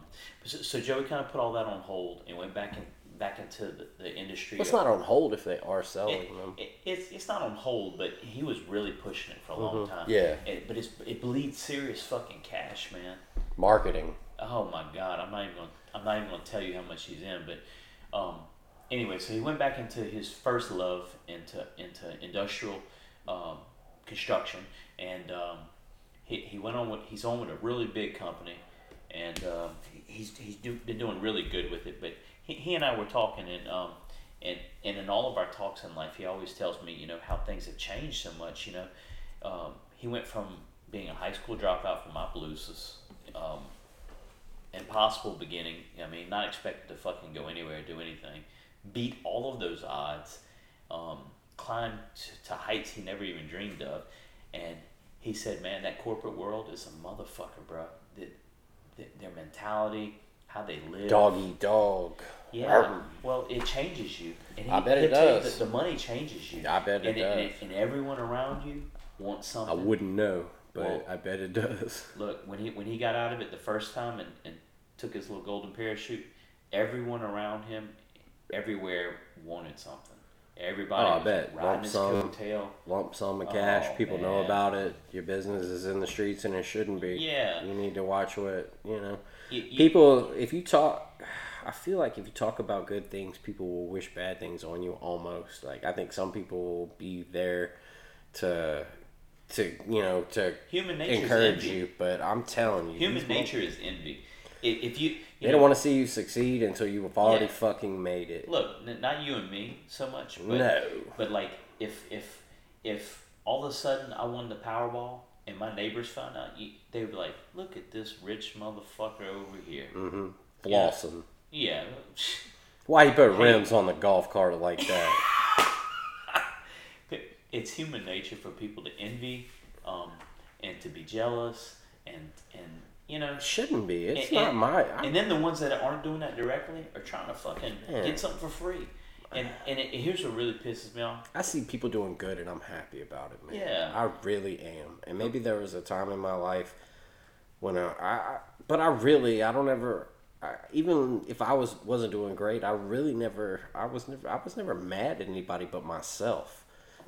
so, so Joey kind of put all that on hold and went back in back into the, the industry. It's not on hold if they are selling It, them. it, it's it's not on hold, but he was really pushing it for a long time. Mm-hmm. Yeah. It, but it's it bleeds serious fucking cash, man. Marketing. Oh my god, I'm not even gonna I'm not even gonna tell you how much he's in, but um, anyway, so he went back into his first love into into industrial um, construction, and um, he, he went on with he's on with a really big company, and um, he's he's do, been doing really good with it. But he, he and I were talking, and um, and and in all of our talks in life, he always tells me, you know, how things have changed so much. You know, um, he went from being a high school dropout from Opelousas. Um, impossible beginning. I mean, not expected to fucking go anywhere, do anything. Beat all of those odds. Um, climbed to, to heights he never even dreamed of. And he said, man, that corporate world is a motherfucker, bro. The, the, their mentality, how they live. Dog eat dog. Yeah. Well, it changes you. And I bet it he'll tell you does. that The money changes you. I bet it and, And, does. and everyone around you wants something. I wouldn't know, but Well- I bet it does. Look, when he when he got out of it the first time and, and took his little golden parachute, everyone around him, everywhere wanted something. Everybody Oh, I bet. Lump sum. coattail. Lump sum of oh, cash. Oh, People know about it. Your business is in the streets, and it shouldn't be. Yeah. You need to watch what you know. You- you- People, if you talk, I feel like if you talk about good things, people will wish bad things on you. Almost like I think some people will be there to, to you know, to Human nature encourage you. But I'm telling you, Human nature is envy. If you, you They know, don't want to see you succeed until you've already Yeah. fucking made it. look, n- not you and me so much, but No. but like if if if all of a sudden I won the Powerball and my neighbors found out, you, they would be like, "Look at this rich motherfucker over here." Mm-hmm. Flossing. Yeah, Why you put rims on the golf cart like that? it's human nature for people to envy um, and to be jealous and and you know Shouldn't be. It's and, not and- my. I, and then the ones that aren't doing that directly are trying to fucking Yeah. get something for free and and it, here's what really pisses me off I see people doing good and I'm happy about it, man. Yeah. I really am. And maybe there was a time in my life when I, I but I really, I don't ever, I, even if I was wasn't doing great, I really never, I was never, I was never mad at anybody but myself.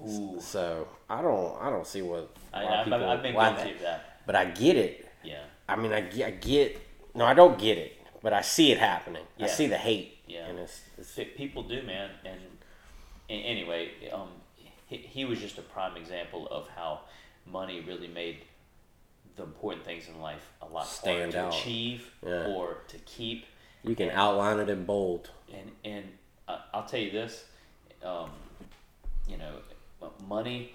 Ooh. So I don't, I don't see what I, people, I've been why guilty that- of that But I get it. yeah I mean, I get, I get. No, I don't get it, but I see it happening. I see the hate. Yeah. and it's, it's Pe- people do man and, and anyway um he, he was just a prime example of how money really made the important things in life a lot Stand harder out. to achieve Yeah. or to keep you can outline it in bold. and and I- I'll tell you this, um, you know, money.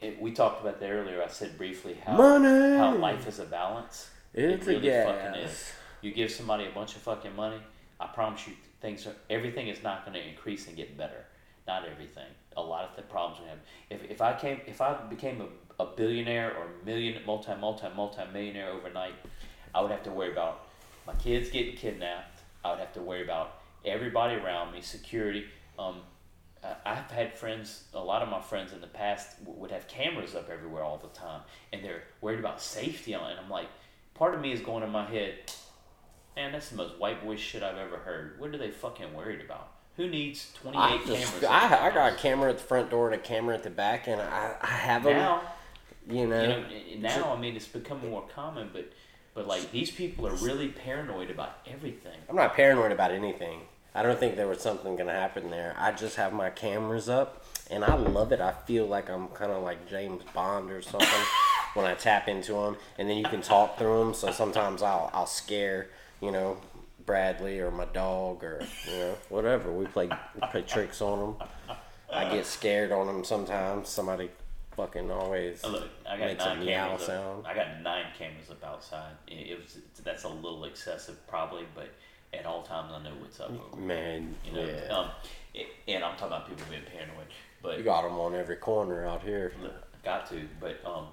It, we talked about that earlier. I said briefly how Money! how life is a balance. It's it really fucking gas. is. You give somebody a bunch of fucking money, I promise you, things are everything is not going to increase and get better. Not everything. A lot of the problems we have. If, if I came, if I became a, a billionaire or million, multi, multi, multi millionaire overnight, I would have to worry about my kids getting kidnapped. I would have to worry about everybody around me, security. Um, I've had friends, a lot of my friends in the past would have cameras up everywhere all the time, and they're worried about safety on it. And I'm like, part of me is going in my head, man, that's the most white boy shit I've ever heard. What are they fucking worried about? Who needs 28 I, cameras? just, their I, I got a camera at the front door and a camera at the back, and I, I have them. now. you know, You know, now I mean it's becoming more common, but but like these people are really paranoid about everything. I'm not paranoid about anything. I don't think there was something gonna happen there. I just have my cameras up, and I love it. I feel like I'm kind of like James Bond or something when I tap into them, and then you can talk through them. So sometimes I'll I'll scare you know Bradley or my dog or you know whatever. We play we play tricks on them. I get scared on them sometimes. Somebody fucking always Oh, Look, I got makes a nine meow cameras. Up, sound. I got nine cameras up outside. It was that's a little excessive, probably, but at all times I know what's up. over Man, You know, yeah. um, it, and I'm talking about people being paranoid, but you got them on every corner out here. Got to, but um,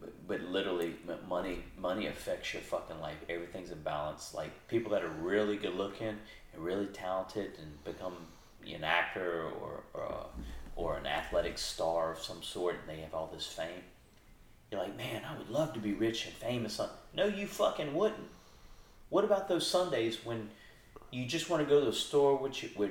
but, but literally, money money affects your fucking life. Everything's a balance. Like people that are really good looking and really talented and become an actor or or, uh, or an athletic star of some sort, and they have all this fame. You're like, man, I would love to be rich and famous. No, you fucking wouldn't. What about those Sundays when you just want to go to the store with you, with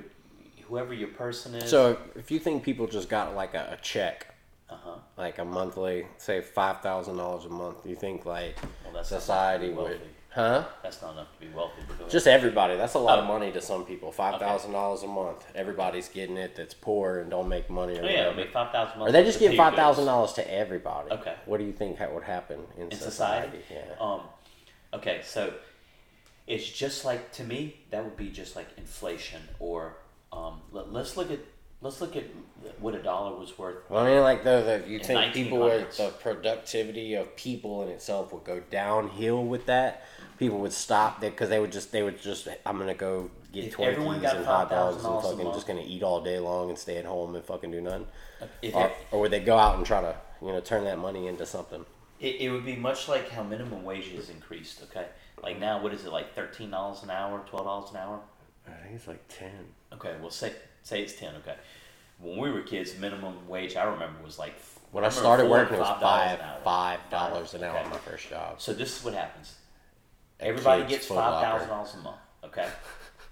whoever your person is? So if you think people just got like a, a check, uh huh. like a monthly, say five thousand dollars a month, you think like Well, that's society would, huh? That's not enough to be wealthy. Just everybody. That's a lot of Oh. money to some people. Five thousand dollars a month. Everybody's getting it. That's poor and don't make money or Oh, yeah, mean five thousand. Or they just give five thousand dollars to everybody. Okay. What do you think would happen in, in society? society. Yeah. Um, okay, so it's just like to me that would be just like inflation, or um, let, us look at let's look at what a dollar was worth. Well, I mean, like though, the, you In think people would the productivity of people in itself would go downhill with that. People would stop that because they would just they would just I'm gonna go get If everyone Twinkies got and hot dogs and $5,000 fucking just gonna eat all day long and stay at home and fucking do nothing. If Or, it, or would they go out and try to you know turn that money into something? it, it would be much like how minimum wage has increased. Okay, like now what is it like thirteen dollars an hour, twelve dollars an hour? I think it's like ten. Okay, well say say it's ten. Okay, when we were kids, minimum wage I remember was like When I remember started working, it was $5 five an hour. dollars an hour Okay. my first job. So this is what happens. At Everybody gets five thousand dollars a month. Okay.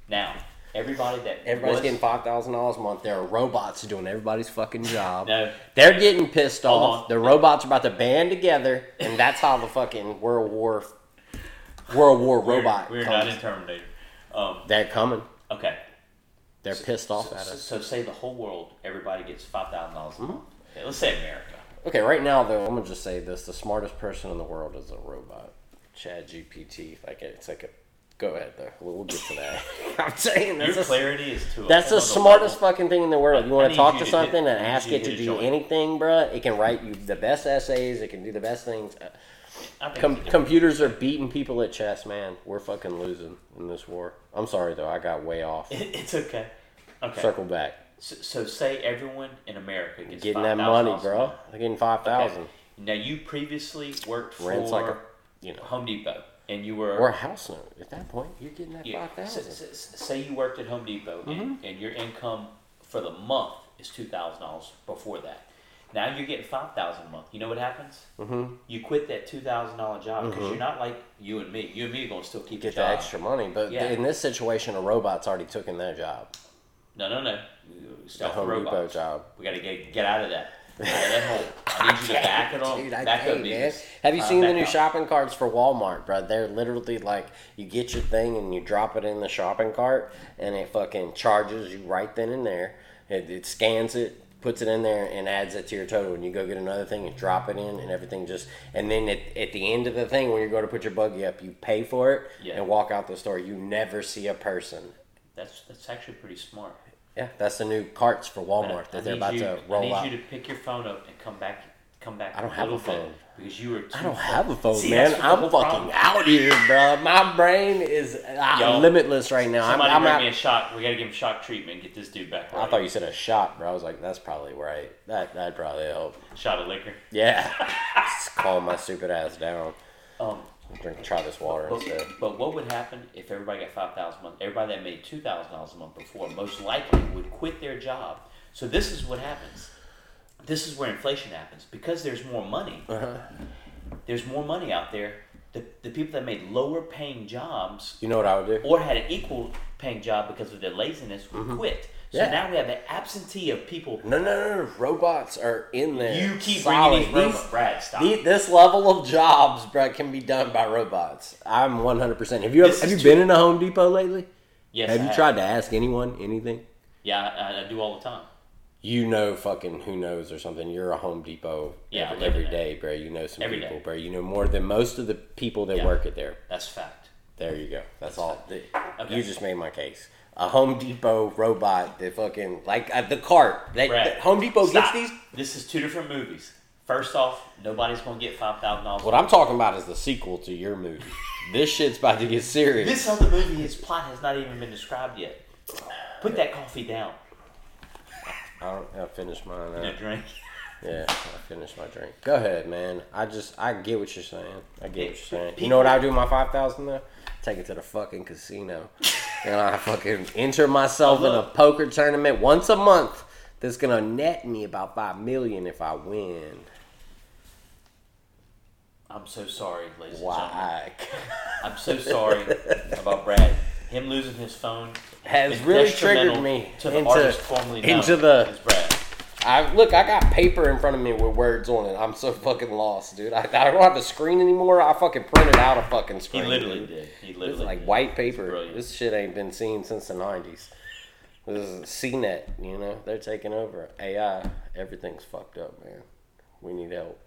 Now, everybody that Everybody's was, getting five thousand dollars a month. There are robots doing everybody's fucking job. No. They're getting pissed off. on. The robots are about to band together, and that's how the fucking World War World War we're, robot We're not in Terminator. Um, They're coming. okay. They're pissed off So, at us. so say the whole world, everybody gets five thousand dollars a Mm-hmm. month. Okay, let's say America. Okay, right now though, I'm gonna just say this: the smartest person in the world is a robot. ChatGPT. Like it's like a. Go ahead though. We'll, we'll get to that. I'm saying Your that's a, clarity is too. That's the smartest fucking thing in the world. You want to talk to to something hit- and ask it to to do anything, bruh. It can write you the best essays. It can do the best things. Com- computers are beating people at chess, man. We're fucking losing in this war. I'm sorry though. I got way off. It's okay. Okay. Circle back. So, so say everyone in America gets Getting that money, bro. They're getting five thousand. Okay. Now you previously worked for Rent's like a, you know, Home Depot, and you were or a house note. At that point, you're getting that Yeah. five thousand. s- s- Say you worked at Home Depot and, mm-hmm. and your income for the month is two thousand dollars before that. Now you're getting five thousand a month. You know what happens? Mm-hmm. You quit that two thousand dollar job because you're not like you and me. You and me are gonna still keep Get the the extra money, but Yeah. in this situation, a robot's already taken their job. No, no, no. The Stop Home Depot job. We gotta get get out of that. Get out of that hole. I need you to back it on. Dude, I back up, man. Have you Uh, seen the new up. shopping carts for Walmart, bro? They're literally like you get your thing and you drop it in the shopping cart, and it fucking charges you right then and there. It, it scans it, puts it in there, and adds it to your total. And you go get another thing and drop it in, and everything just. And then at, at the end of the thing, when you go to put your buggy up, you pay for it Yeah. and walk out the store. You never see a person. That's that's actually pretty smart. Yeah, that's the new carts for Walmart I that they're about you, to roll out. I need out. you to pick your phone up and come back. Come back. I don't have a little bit phone. Because you were. Too I don't fo- have a phone, See, man. that's what the I'm fucking problem- out here, bro. My brain is ah, Yo, limitless right now. I'm, Somebody I'm bring out. me a shock. We gotta give him shock treatment. Get this dude back. I thought you said a shot, bro. I was like, that's probably right. That that'd probably help. shot of liquor. Yeah, just calm my stupid ass down. Um, Drink, try this water but, instead. but what would happen if everybody got five thousand a month? Everybody that made two thousand dollars a month before most likely would quit their job. So this is what happens. This is where inflation happens because there's more money. Uh-huh. There's more money out there. The, the people that made lower paying jobs You know what I would do? or had an equal paying job because of their laziness would quit. So Mm-hmm. Yeah. now we have an absentee of people. No, no, no, no. Robots are in there. You keep Solid. bringing these robots. Brad, stop. this level of jobs, bro, can be done by robots. I'm 100. percent Have you ever, have you been in a Home Depot lately? Yes, Have I you tried to ask anyone anything? Yeah, I, I do all the time. You know, fucking who knows or something. You're a Home Depot Yeah, every, every day, bro. You know some Every people, day. bro. You know more than most of the people that Yeah. work it there. That's fact. There you go. That's, all. The- Okay. You just made my case. A Home Depot robot that fucking like uh, the cart. That, that Home Depot stop. gets these. This is two different movies. First off, nobody's gonna get five thousand dollars. What I'm talking about is the sequel to your movie. this shit's about to get serious. This other movie, his plot has not even been described yet. Put that coffee down. I don't. I finished mine. in Uh, a drink. yeah, I finished my drink. Go ahead, man. I just I get what you're saying. I get what you're saying. You know what I do with my five thousand though? Take it to the fucking casino, and I fucking enter myself in a poker tournament once a month. That's gonna net me about five million if I win. I'm so sorry, ladies and gentlemen. Why? I'm so sorry. Him losing his phone Has really triggered me to the into- artist formerly into the-. I look. I got paper in front of me with words on it. I'm so fucking lost, dude. I, I don't have a screen anymore. I fucking printed out a fucking screen. He literally dude. did. He It's literally like white paper. This shit ain't been seen since the '90s. This is Skynet. You know, they're taking over AI. Everything's fucked up, man. We need help.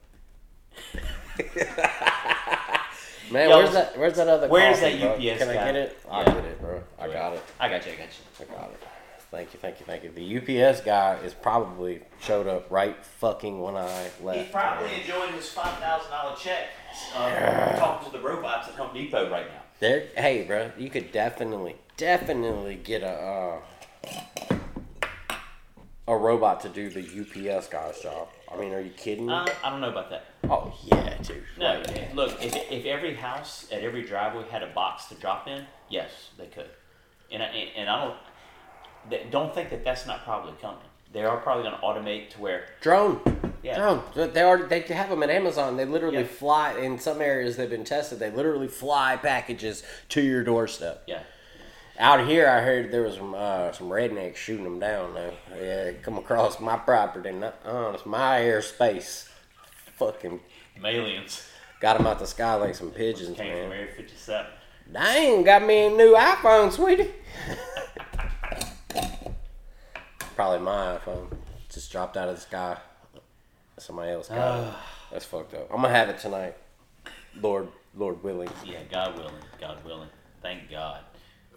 man, Yo, where's that? Where's that other? where's coffee, that bro? UPS Can I guy? get it? Yeah. get it, bro. I got it. I got you. I got you. I got it. Thank you, thank you, thank you. The UPS guy is probably showed up right fucking when I left. He's probably enjoying his five thousand dollar check. Uh, talking to the robots at Home Depot right now. There, hey, bro, you could definitely, definitely get a uh, a robot to do the UPS guy's job. I mean, are you kidding me? Uh, I don't know about that. oh yeah, dude. No, Like, look, if, if every house at every driveway had a box to drop in, yes, they could. And I, and, I don't don't think that that's not probably coming. They are probably going to automate to where drone. Yeah. Drone. They already they have them at Amazon. They literally Yeah. fly in some areas. They've been tested. They literally fly packages to your doorstep. yeah, Out here, I heard there was some uh, some rednecks shooting them down. Though, yeah, come across my property. Not, uh, it's my airspace. Fucking aliens got them out the sky like some pigeons, came man. from Area 57. Dang, got me a new iPhone, sweetie. Probably my iPhone. Just dropped out of the sky. Somebody else got it. That's fucked up. I'm gonna have it tonight. Lord, Lord willing. Yeah, God willing, God willing. Thank God.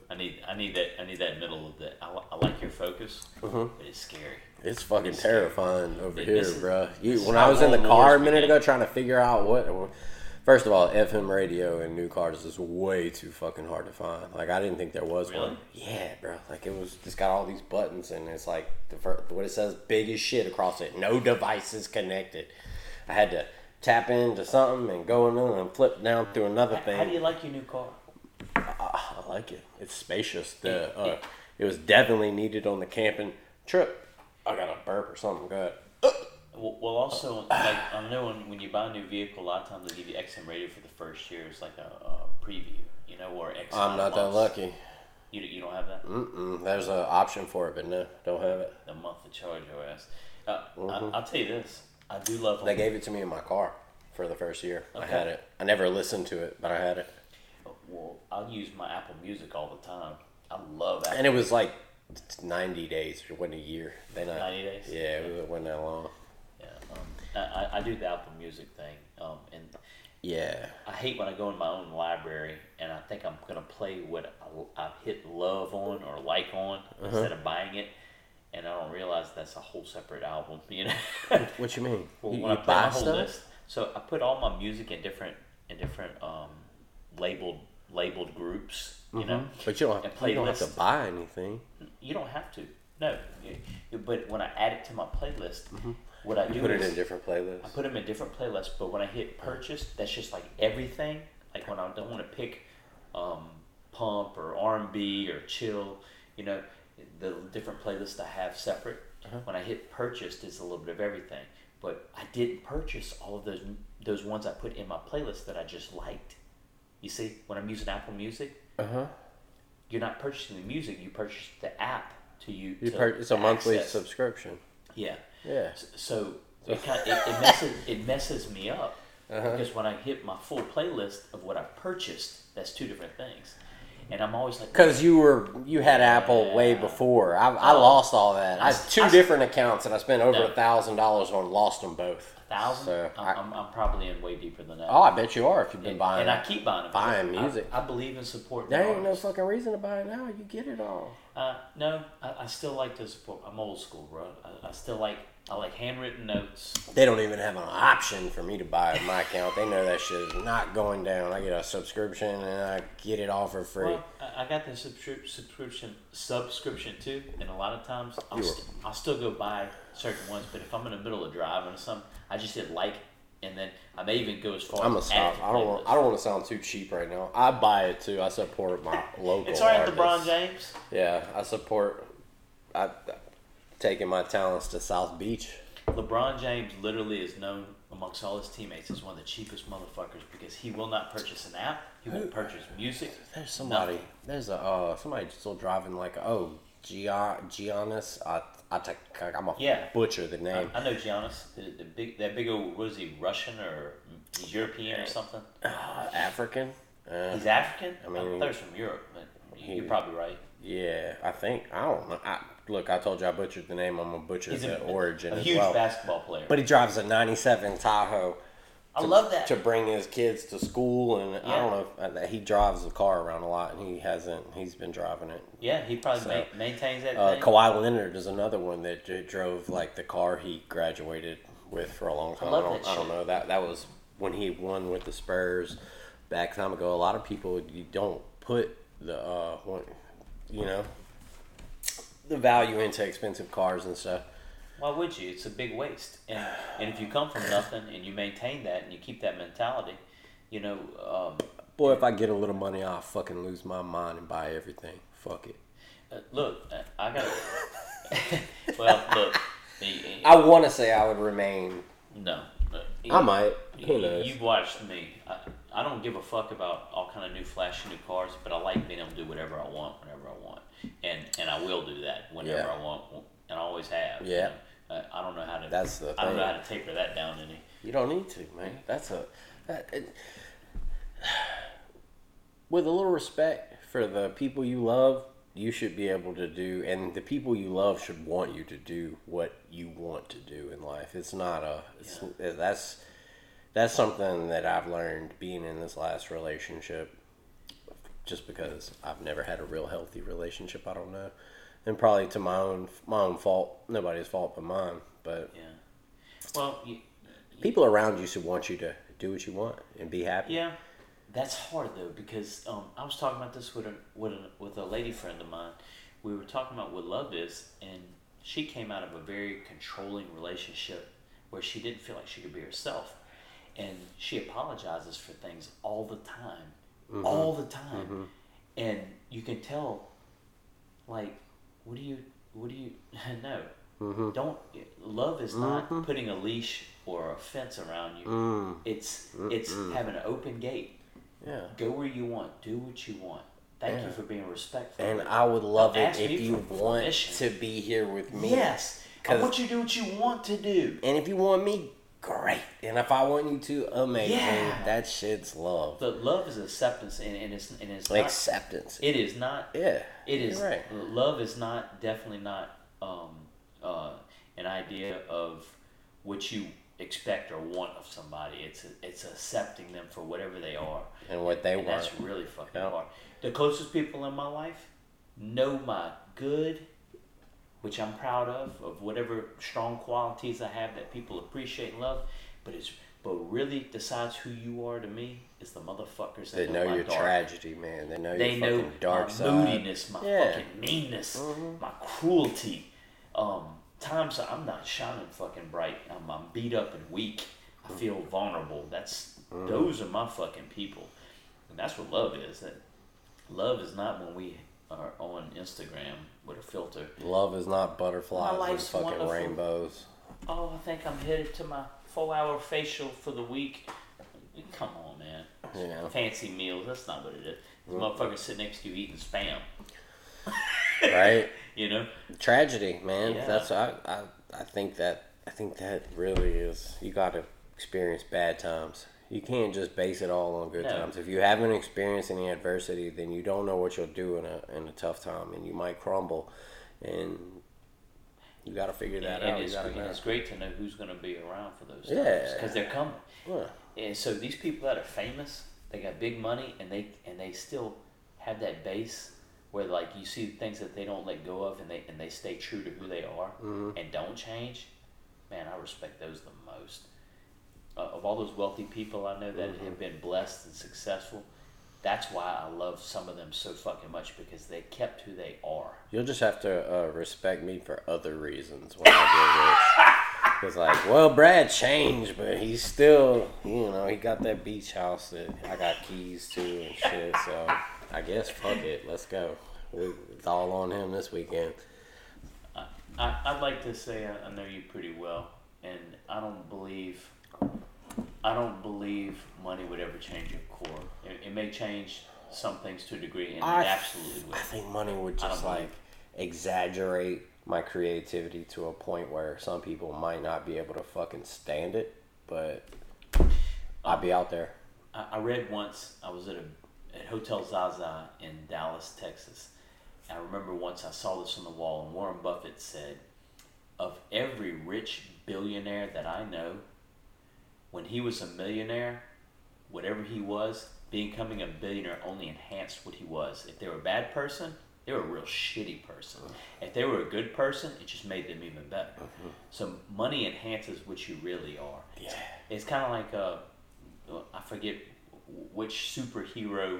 I need, I need that, I need that middle of that. I, I like your focus, mm-hmm. but it's scary. It's fucking terrifying over This here, bruh. You, when I was in the car a minute ago trying to figure out what. First of all, FM radio in new cars is way too fucking hard to find. Like I didn't think there was Really? one. Yeah, bro. Like it was just got all these buttons and it's like the fir- what it says big as shit across it. No devices connected. I had to tap into something and go in there and flip down through another thing. how do you like your new car? I like it. It's spacious. The uh, it was definitely needed on the camping trip. I got a burp or something. Go ahead. Well, well, also, like I know when, when you buy a new vehicle, a lot of times they give you XM radio for the first year. It's like a, a preview, you know, or X. I'm not that lucky. You, you don't have that. Mm-mm. There's an option for it, but no, don't have it. The monthly charge your ass. Uh, I, I'll tell you this. I do love. Mm-hmm. They gave it to me in my car for the first year. I had it. I never listened to it, but I had it, Well, I use my Apple Music all the time. I love Apple. and it was like 90 days. It wasn't a year. Not. 90 days? Yeah, it wasn't that long. Yeah, um, I, I- do the Apple Music thing, um, and Yeah. I hate when I go in my own library and I think I'm gonna play what I, I've hit love on or like on Uh-huh. instead of buying it, and I don't realize that's a whole separate album. You know. What you mean? Well, you when you I buy whole stuff? list, so I put all my music in different in different um, labeled labeled groups. You know, But you don't have, you don't have to buy anything. you don't have to. No, you, you- but when I add it to my playlist, what I do Mm-hmm. Put it is in different playlists. I put them in different playlists. But when I hit purchase, that's just like everything. Like when I don't want to pick um, pump or R and B or chill, you know, the different playlists I have separate. Uh-huh. When I hit purchased, it's a little bit of everything. But I didn't purchase all of those those ones I put in my playlist that I just liked. You see, when I'm using Apple Music, Uh huh. you're not purchasing the music; you purchase the app to you. You to per- it's a monthly access. subscription. Yeah. Yeah. S- So it, kind it, it messes it messes me up Uh-huh. because when I hit my full playlist of what I purchased, that's two different things. and I'm always like, Because you were you had Apple way before. I, I Oh. lost all that. I I- had two I- different accounts and I spent over a thousand dollars on lost them both. Thousand. So, I'm, I- I'm, I'm probably in way deeper than that. Oh, I bet you are if you've been and, buying. and I keep buying it. buying I- music. I, believe in supporting. there ain't no fucking reason to buy it now. You get it all. Uh, no, I, I still like to support. I'm old school, bro. I, I still like I like handwritten notes. They don't even have an option for me to buy my account. They know that shit is not going down. I get a subscription and I get it all for free. Well, I, I got the subscri- subscription subscription too, and a lot of times I'll, st- I'll still go buy certain ones. But if I'm in the middle of driving or something, I just hit like, and then I may even go as far. I'm gonna stop. to I don't want. I don't want to sound too cheap right now. I buy it too. I support my local. It's alright. LeBron James. Yeah, I support. I taking my talents to South Beach. LeBron James literally is known amongst all his teammates as one of the cheapest motherfuckers because he will not purchase an app. He won't purchase music. There's somebody. Nothing. There's a uh, somebody still driving like oh Gia, Giannis. I I take I'm a Yeah. butcher the name. I know Giannis, the, the big that big old what is he Russian or he's European or something? Uh, African. Uh, He's African. I I mean, I thought he was from Europe, but he- you're probably right. yeah, I think I don't know. I, look, I told you I butchered the name. I'm gonna butcher the a, origin a as huge well. basketball player. But he drives a '97 Tahoe. I to- love that. to bring his kids to school, and I don't know if uh, he drives the car around a lot, and he hasn't. He's been driving it. yeah, he probably So, ma- maintains that Uh. Kawhi Leonard is another one that drove like the car he graduated with for a long time. I, love don't, that I don't know that that was when he won with the Spurs back time ago. A lot of people you don't put the uh, you know the value into expensive cars and stuff. Why would you? It's a big waste. And and if you come from nothing and you maintain that and you keep that mentality, you know, um, Boy, if I get a little money, I'll fucking lose my mind and buy everything. Fuck it. uh, look, uh, I got. To. Well, look, I want to say I would remain. no. uh, I might. Who You- knows? You've watched me. I, I don't give a fuck about all kind of new flashy new cars, but I like being able to do whatever I want whenever I want, and and I will do that whenever Yeah. I want, and I always have. you Yeah. know. Uh, I don't know how to. That's the I don't know how to taper that down any. You don't need to, man. That's a. That, it, with a little respect for the people you love, you should be able to do, and the people you love should want you to do what you want to do in life. It's not a. It's, That's that's something that I've learned being in this last relationship. Just because I've never had a real healthy relationship, I don't know, and probably to my own my own fault, nobody's fault but mine. But Yeah. Well, you, people around you should want you to do what you want and be happy. Yeah, that's hard though because um, I was talking about this with a with a with a lady friend of mine. We were talking about what love is, and she came out of a very controlling relationship where she didn't feel like she could be herself, and she apologizes for things all the time, all the time, and you can tell, like, what do you what do you know? Don't love is not putting a leash or a fence around you. Mm. It's it's having an open gate. Yeah. Go where you want. Do what you want. Thank you for being respectful. And I would love Don't it if you want permission. to be here with me. yes, I 'Cause- want you to do what you want to do. And if you want me, great. And if I want you to, amazing. Yeah. That shit's love. the love is acceptance, and, and it's and it's not. Acceptance. It is not. yeah. It is right. love is not definitely not um, uh, an idea of what you expect or want of somebody. It's it's accepting them for whatever they are. And what they and want. that's really fucking Yeah. hard. The closest people in my life know my good, which I'm proud of, of whatever strong qualities I have that people appreciate and love. But it's but really decides who you are to me is the motherfuckers They that know my your dark tragedy, man. They know they your know fucking dark my side. moodiness, my Yeah. fucking meanness, Mhm. my cruelty. Um, times I'm not shining fucking bright. I'm, I'm beat up and weak. I feel vulnerable. That's Mm-hmm. those are my fucking people, and that's what love is. That love is not when we are on Instagram with a filter. Love is not butterflies and fucking wonderful. rainbows. Oh, I think I'm headed to my four-hour facial for the week. Come on, man. Yeah. Fancy meals. That's not what it is. This mm-hmm. motherfucker sitting next to you eating spam. Right? You know. Tragedy, man. Yeah. That's I, I I think that I think that really is you gotta experience bad times. You can't just base it all on good No. times. If you haven't experienced any adversity, then you don't know what you'll do in a in a tough time, and you might crumble. And you got to figure that and out. You it's, and it's great to know who's going to be around for those Yeah. because they're coming. Yeah. And so these people that are famous, they got big money, and they and they still have that base where like you see things that they don't let go of, and they and they stay true to who they are Mm-hmm. and don't change. Man, I respect those the most. Uh, of all those wealthy people I know that Mm-hmm. have been blessed and successful, that's why I love some of them so fucking much because they kept who they are. You'll just have to uh, respect me for other reasons when I get rich. It's like, well, Brad changed, but he's still, you know, he got that beach house that I got keys to and shit. So I guess fuck it, let's go. It's all on him this weekend. I, I, I'd like to say I, I know you pretty well, and I don't believe, I don't believe money would ever change your core. It, it may change some things to a degree, and I- it absolutely will. I think money would just believe- like exaggerate my creativity to a point where some people might not be able to fucking stand it, but I'd be out there. I, I read once I was at a at Hotel Zaza in Dallas, Texas. And I remember once I saw this on the wall, and Warren Buffett said, "Of every rich billionaire that I know, when he was a millionaire, whatever he was, becoming a billionaire only enhanced what he was. If they were a bad person, they were a real shitty person. If they were a good person, it just made them even better. So money enhances what you really are. Yeah. It's kind of like uh, I forget which superhero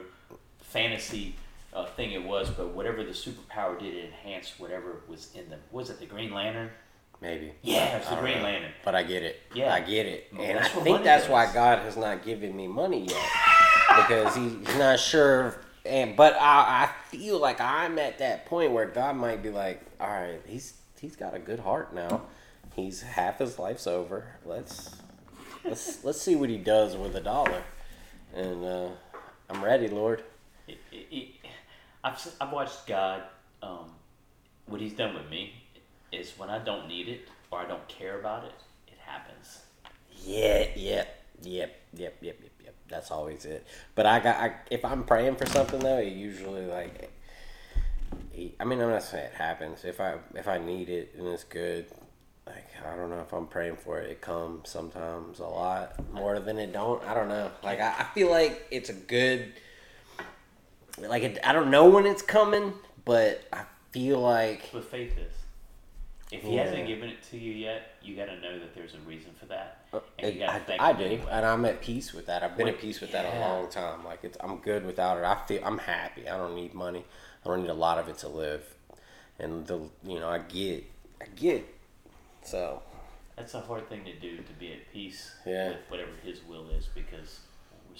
fantasy uh, thing it was, but whatever the superpower did, it enhanced whatever was in them. Was it the Green Lantern? Maybe. Yeah, it was I the Green know. Lantern. But I get it. Yeah. I get it. Well, And I think that's why. God has not given me money yet. because he's not sure. And but I, I feel like I'm at that point where God might be like, all right, he's he's got a good heart now. He's half his life's over. Let's let's let's see what he does with a dollar. And uh, I'm ready, Lord. It, it, it, I've I've watched God. Um, what He's done with me is when I don't need it or I don't care about it, it happens. Yeah, yep, yep, yep, yep, yep, yep. That's always it. But I got, I, if I'm praying for something though, it usually like, I mean, I'm not saying it happens. If I if I need it and it's good, like I don't know if I'm praying for it, it comes sometimes a lot more than it don't. I don't know. Like I, I feel like it's a good. Like it, I don't know when it's coming, but I feel like what faith is. If He Yeah. hasn't given it to you yet, you got to know that there's a reason for that, and Uh, you got I, to thank I Him do, anyway. and I'm at peace with that. I've been at peace with that a long time. Like it's, I'm good without it. I feel I'm happy. I don't need money. I don't need a lot of it to live. And the, you know, I get, I get. So That's a hard thing to do to be at peace Yeah. with whatever His will is because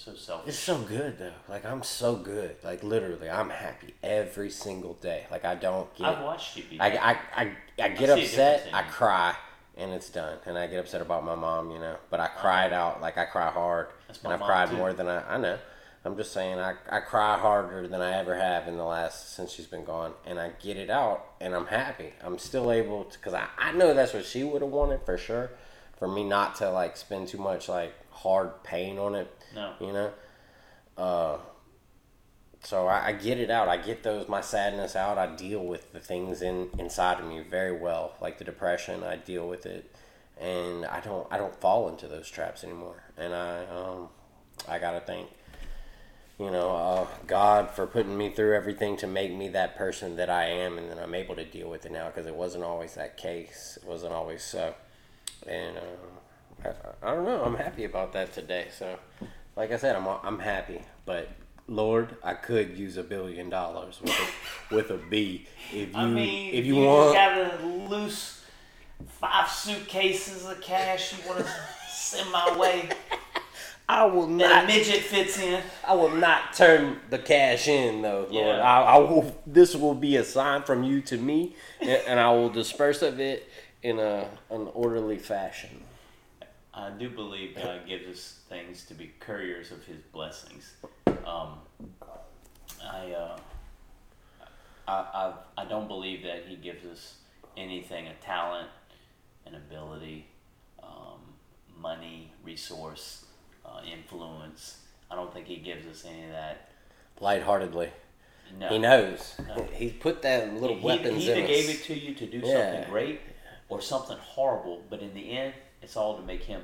so selfish. it's so good though. Like I'm so good. Like literally, I'm happy every single day. Like I don't get. I've watched you. I, I, I, I get a upset, I cry, and it's done. And I get upset about my mom, you know. But I uh-huh. cried out, like I cry hard. That's and I've mom, cried too. more than I, I know. I'm just saying, I, I cry harder than I ever have in the last, since she's been gone. And I get it out, and I'm happy. I'm still able to, because I, I know that's what she would have wanted for sure. For me not to, like, spend too much, like, hard pain on it, no, you know. Uh, so I, I get it out. I get those my sadness out. I deal with the things in inside of me very well, like the depression. I deal with it, and I don't I don't fall into those traps anymore. And I um I gotta thank you know uh, God for putting me through everything to make me that person that I am, and then I'm able to deal with it now because it wasn't always that case. It wasn't always so. And uh, I, I don't know. I'm happy about that today. So, like I said, I'm I'm happy. But Lord, I could use a billion dollars with a, with a B. If you I mean, if you, you want, got a loose five suitcases of cash you want to send my way I will not. midget fits in. I will not turn the cash in, though, Lord. Yeah. I, I will. This will be a sign from you to me, and, and I will disperse of it in a an orderly fashion. I do believe God gives us things to be couriers of His blessings. Um, I, uh, I, I, I don't believe that He gives us anything a talent, an ability, um, money, resource, uh, influence. I don't think he gives us any of that. Lightheartedly. No. He knows. No. He put that little he, weapons he either gave us. it to you to do Yeah. something great or something horrible, but in the end, it's all to make him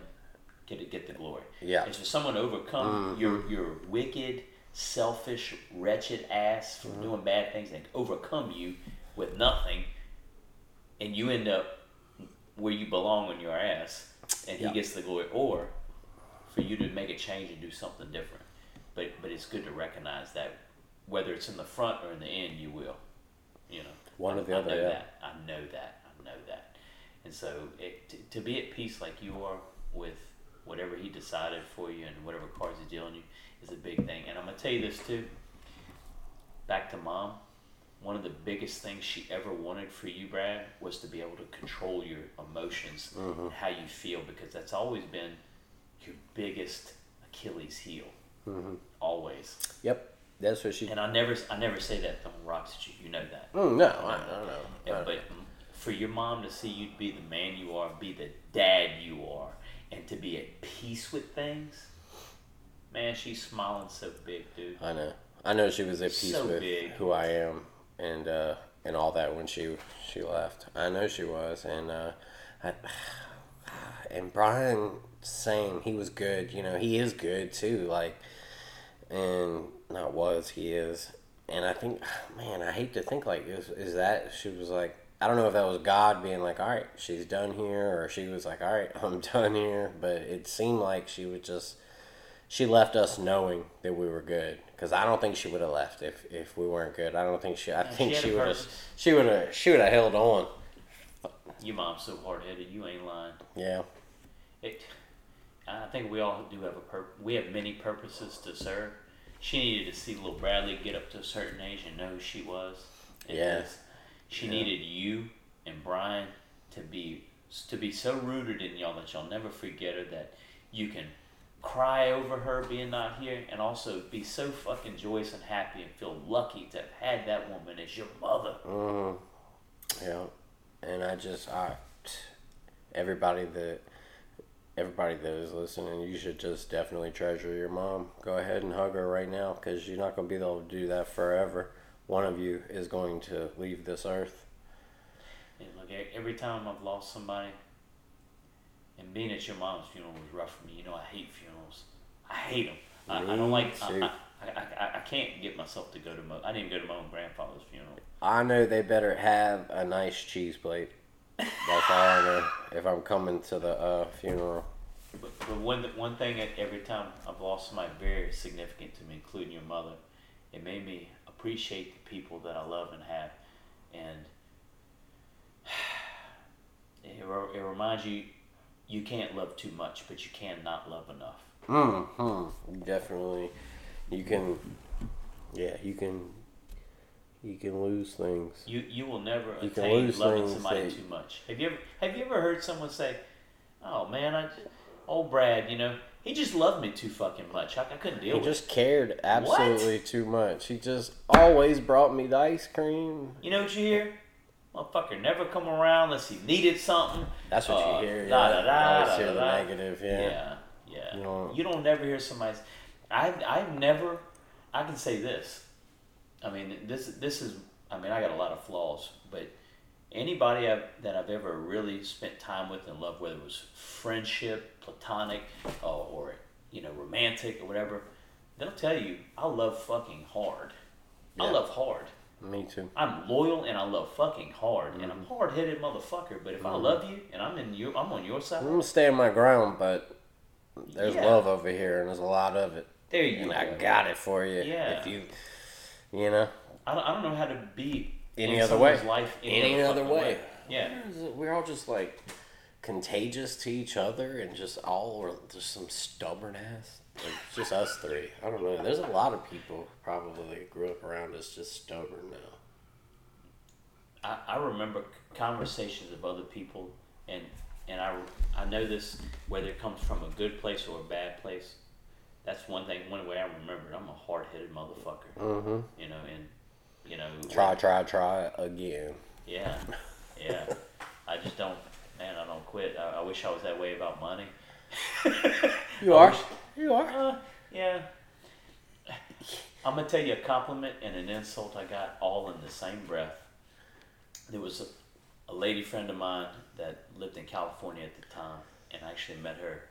get get the glory. Yeah. It's for someone to overcome mm-hmm. your your wicked, selfish, wretched ass from mm-hmm. doing bad things and overcome you with nothing, and you end up where you belong on your ass, and Yeah. he gets the glory, or for you to make a change and do something different. But but it's good to recognize that whether it's in the front or in the end, you will. You know, One I, or the I other, know yeah. that. I know that. I know that. And so, it, to, to be at peace like you are with whatever he decided for you and whatever cards he's dealing you is a big thing. And I'm gonna tell you this too. Back to mom. One of the biggest things she ever wanted for you, Brad, was to be able to control your emotions Mm-hmm. and how you feel because that's always been your biggest Achilles heel. Mm-hmm. Always. Yep. That's what she. And I never, I never say that throwing rocks at you. You know that. Mm, no, I, I don't know. Yeah, I- but for your mom to see you be the man you are, be the dad you are, and to be at peace with things, man, she's smiling so big, dude. I know. I know she was at peace So with big. who I am and uh, and all that when she she left. I know she was, and uh, I, and Brian saying he was good. You know, he is good too. Like, and not was he is. And I think, man, I hate to think like is is that she was like. I don't know if that was God being like, all right, she's done here, or she was like, all right, I'm done here. But it seemed like she would just she left us knowing that we were good because I don't think she would have left if, if we weren't good. I don't think she. I think she would have. She would have. She would have held on. Your mom's so hard headed. You ain't lying. Yeah. It, I think we all do have a pur- we have many purposes to serve. She needed to see little Bradley get up to a certain age and know who she was. And Yeah. She Yeah. needed you and Brian to be to be so rooted in y'all that y'all never forget her. That you can cry over her being not here, and also be so fucking joyous and happy and feel lucky to have had that woman as your mother. Mm, yeah. And I just I everybody that everybody that is listening, you should just definitely treasure your mom. Go ahead and hug her right now because you're not going to be able to do that forever. One of you is going to leave this earth. And look, every time I've lost somebody, and being at your mom's funeral was rough for me. You know, I hate funerals. I hate them. I, I don't like. I. I, I, I, I can't get myself to go to. Mo- I didn't even go to my own grandfather's funeral. I know they better have a nice cheese plate. That's all I know. If I'm coming to the uh, funeral, But, but one one thing every time I've lost somebody very significant to me, including your mother, it made me appreciate the people that I love and have, and it, it reminds you you can't love too much, but you can not love enough. hmm definitely, you can. Yeah, you can. You can lose things. You you will never You can attain lose loving things somebody that- too much. Have you ever have you ever heard someone say, "Oh man, I old Brad, you know, he just loved me too fucking much. I, I couldn't deal He with just cared absolutely too much. He just always brought me the ice cream. You know what you hear? Motherfucker never come around unless he needed something. That's what Uh, you hear. da, yeah. da, You always da, hear da, the da. negative. Yeah. Yeah, yeah. You don't- You don't never hear somebody. I I've never. I can say this. I mean, this this is. I mean, I got a lot of flaws, but anybody I've, that I've ever really spent time with and loved, whether it was friendship, platonic, or, or you know, romantic or whatever, they'll tell you I love fucking hard. I love hard. Me too. I'm loyal and I love fucking hard, and Mm-hmm. I'm hard headed motherfucker. But if I love you and I'm in you, I'm on your side. I'm gonna stay on my ground, but there's Yeah. love over here, and there's a lot of it. There you And go. I got it for you. Yeah. If you, you know, I don't, I don't know how to be Any in other way. life any other fucking way. Yeah. We're all just like contagious to each other, and just all are just some stubborn ass. Like, just us three. I don't know. There's a lot of people probably that grew up around us just stubborn now. I, I remember conversations of other people, and and I, I know this whether it comes from a good place or a bad place. That's one thing. One way I remember it. I'm a hard headed motherfucker. Mm-hmm. You know, and you know. Try, try, try again. Yeah, yeah. I just don't. Man, I don't quit. I, I wish I was that way about money. You are. wish- You are. Uh, yeah. I'm gonna tell you a compliment and an insult I got all in the same breath. There was a, a lady friend of mine that lived in California at the time, and I actually met her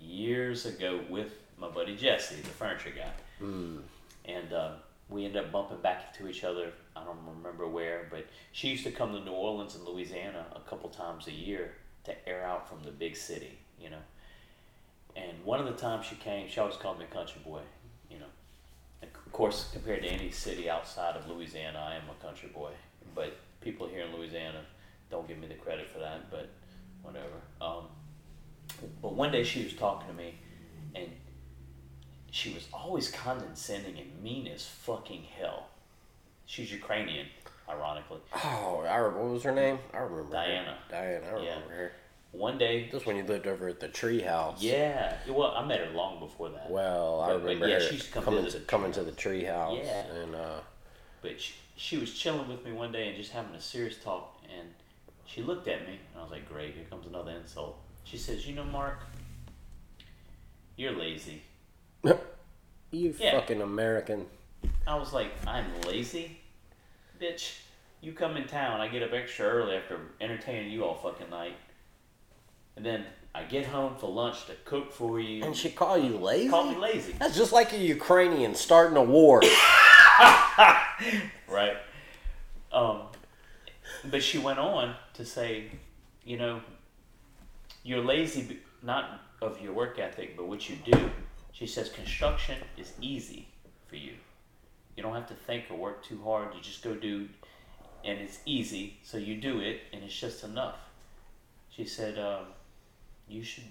years ago with my buddy Jesse, the furniture guy. And uh, we ended up bumping back into each other. I don't remember where, but she used to come to New Orleans and Louisiana a couple times a year to air out from the big city, you know. And one of the times she came, she always called me a country boy, you know. Of course, compared to any city outside of Louisiana, I am a country boy. But people here in Louisiana don't give me the credit for that, but whatever. Um, but one day she was talking to me, and she was always condescending and mean as fucking hell. She's Ukrainian, ironically. Oh, I, re- what was her name? I remember. Diana. Her. Diana. I remember Yeah. her. One day, This when you lived over at the tree house. yeah, well, I met her long before that. Well, I But- but remember yeah, her she come coming to the coming tree to the tree house. Yeah. And uh, But she, she was chilling with me one day and just having a serious talk, and she looked at me, and I was like, "Great, here comes another insult." She says, "You know, Mark, you're lazy." You Yeah. fucking American. I was like, "I'm lazy, bitch. You come in town, I get up extra early after entertaining you all fucking night, and then I get home for lunch to cook for you. And she call you lazy? call me lazy, That's just like a Ukrainian starting a war. right?" Um, but she went on to say, "You know, you're lazy, not of your work ethic, but what you do." She says, "Construction is easy for you. You don't have to think or work too hard. You just go do, and it's easy. So you do it, and it's just enough." She said, um, "You should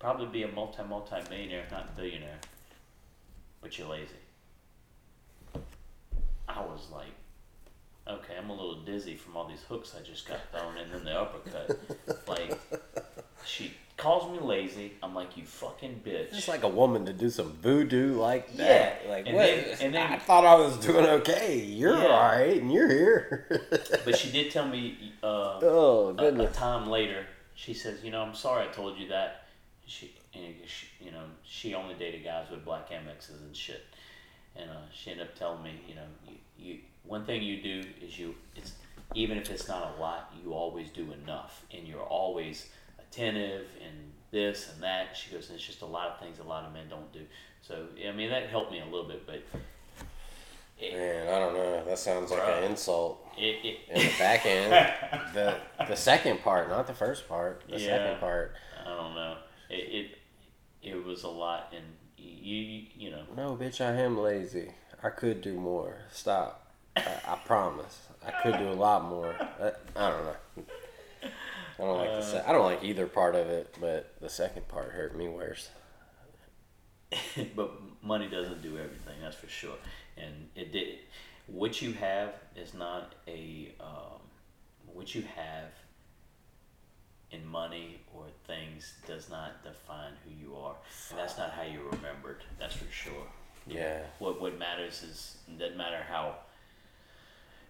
probably be a multi multi millionaire, not a billionaire, but you're lazy." I was like, "Okay, I'm a little dizzy from all these hooks I just got thrown, and then the uppercut." like, she calls me lazy. I'm like, "You fucking bitch." Just like a woman to do some voodoo like that. Yeah, Like and what? then- and then- I thought I was doing okay. You're Yeah. all right, and you're here. but she did tell me uh, oh a, a time later, she says, "You know, I'm sorry I told you that." She, and she, you know, she only dated guys with black Amexes and shit. And uh, she ended up telling me, you know, you, you one thing you do is you, it's even if it's not a lot, you always do enough, and you're always attentive and this and that. She goes, and it's just a lot of things a lot of men don't do. So I mean, that helped me a little bit, but it, Man, I don't know. That sounds like an insult. it, it In the back end, the the second part, not the first part. The Yeah. second part. I don't know. It it, it was a lot, and you you, you know. No, bitch, I am lazy. I could do more. Stop. I, I promise. I could do a lot more. I, I don't know. I don't like the se- I don't like either part of it, but the second part hurt me worse. but money doesn't do everything. That's for sure. And it did. What you have is not a um, what you have in money or things does not define who you are. And that's not how you're remembered. That's for sure. Yeah. What what matters is it doesn't matter how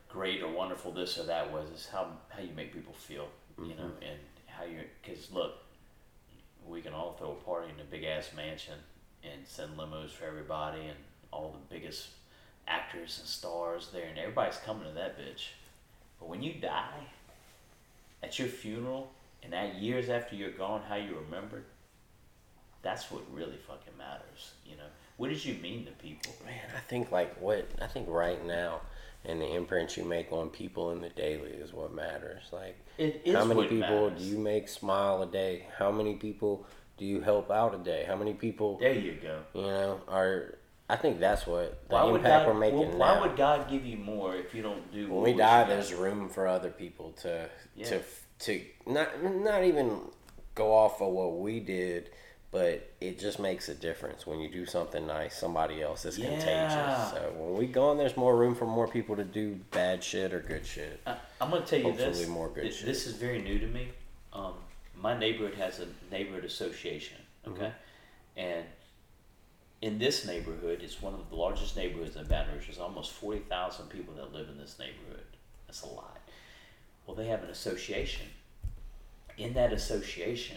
great or wonderful this or that was. It's how how you make people feel. You know, mm-hmm. and how you because look, we can all throw a party in a big ass mansion and send limos for everybody and all the biggest actors and stars there, and everybody's coming to that bitch. But when you die, at your funeral, and that years after you're gone, how you remembered, that's what really fucking matters. You know, what did you mean to people? Man, I think like what I think right now and the imprint you make on people in the daily is what matters. Like It is how many people matters. do you make smile a day? How many people do you help out a day? How many people There you go. you know are I think that's what the Why impact God? we're making well, why now. would God give you more if you don't do? when what we die, there's room for other people to Yeah. to to not not even go off of what we did, but it just makes a difference when you do something nice. Somebody else is Yeah. contagious. So when we gone, there's more room for more people to do bad shit or good shit. I, I'm gonna tell you Hopefully this. more good Th- shit. This is very new to me. Um, my neighborhood has a neighborhood association. Mm-hmm. Okay, and in this neighborhood, it's one of the largest neighborhoods in Baton Rouge. There's almost forty thousand people that live in this neighborhood. That's a lot. Well, they have an association. In that association,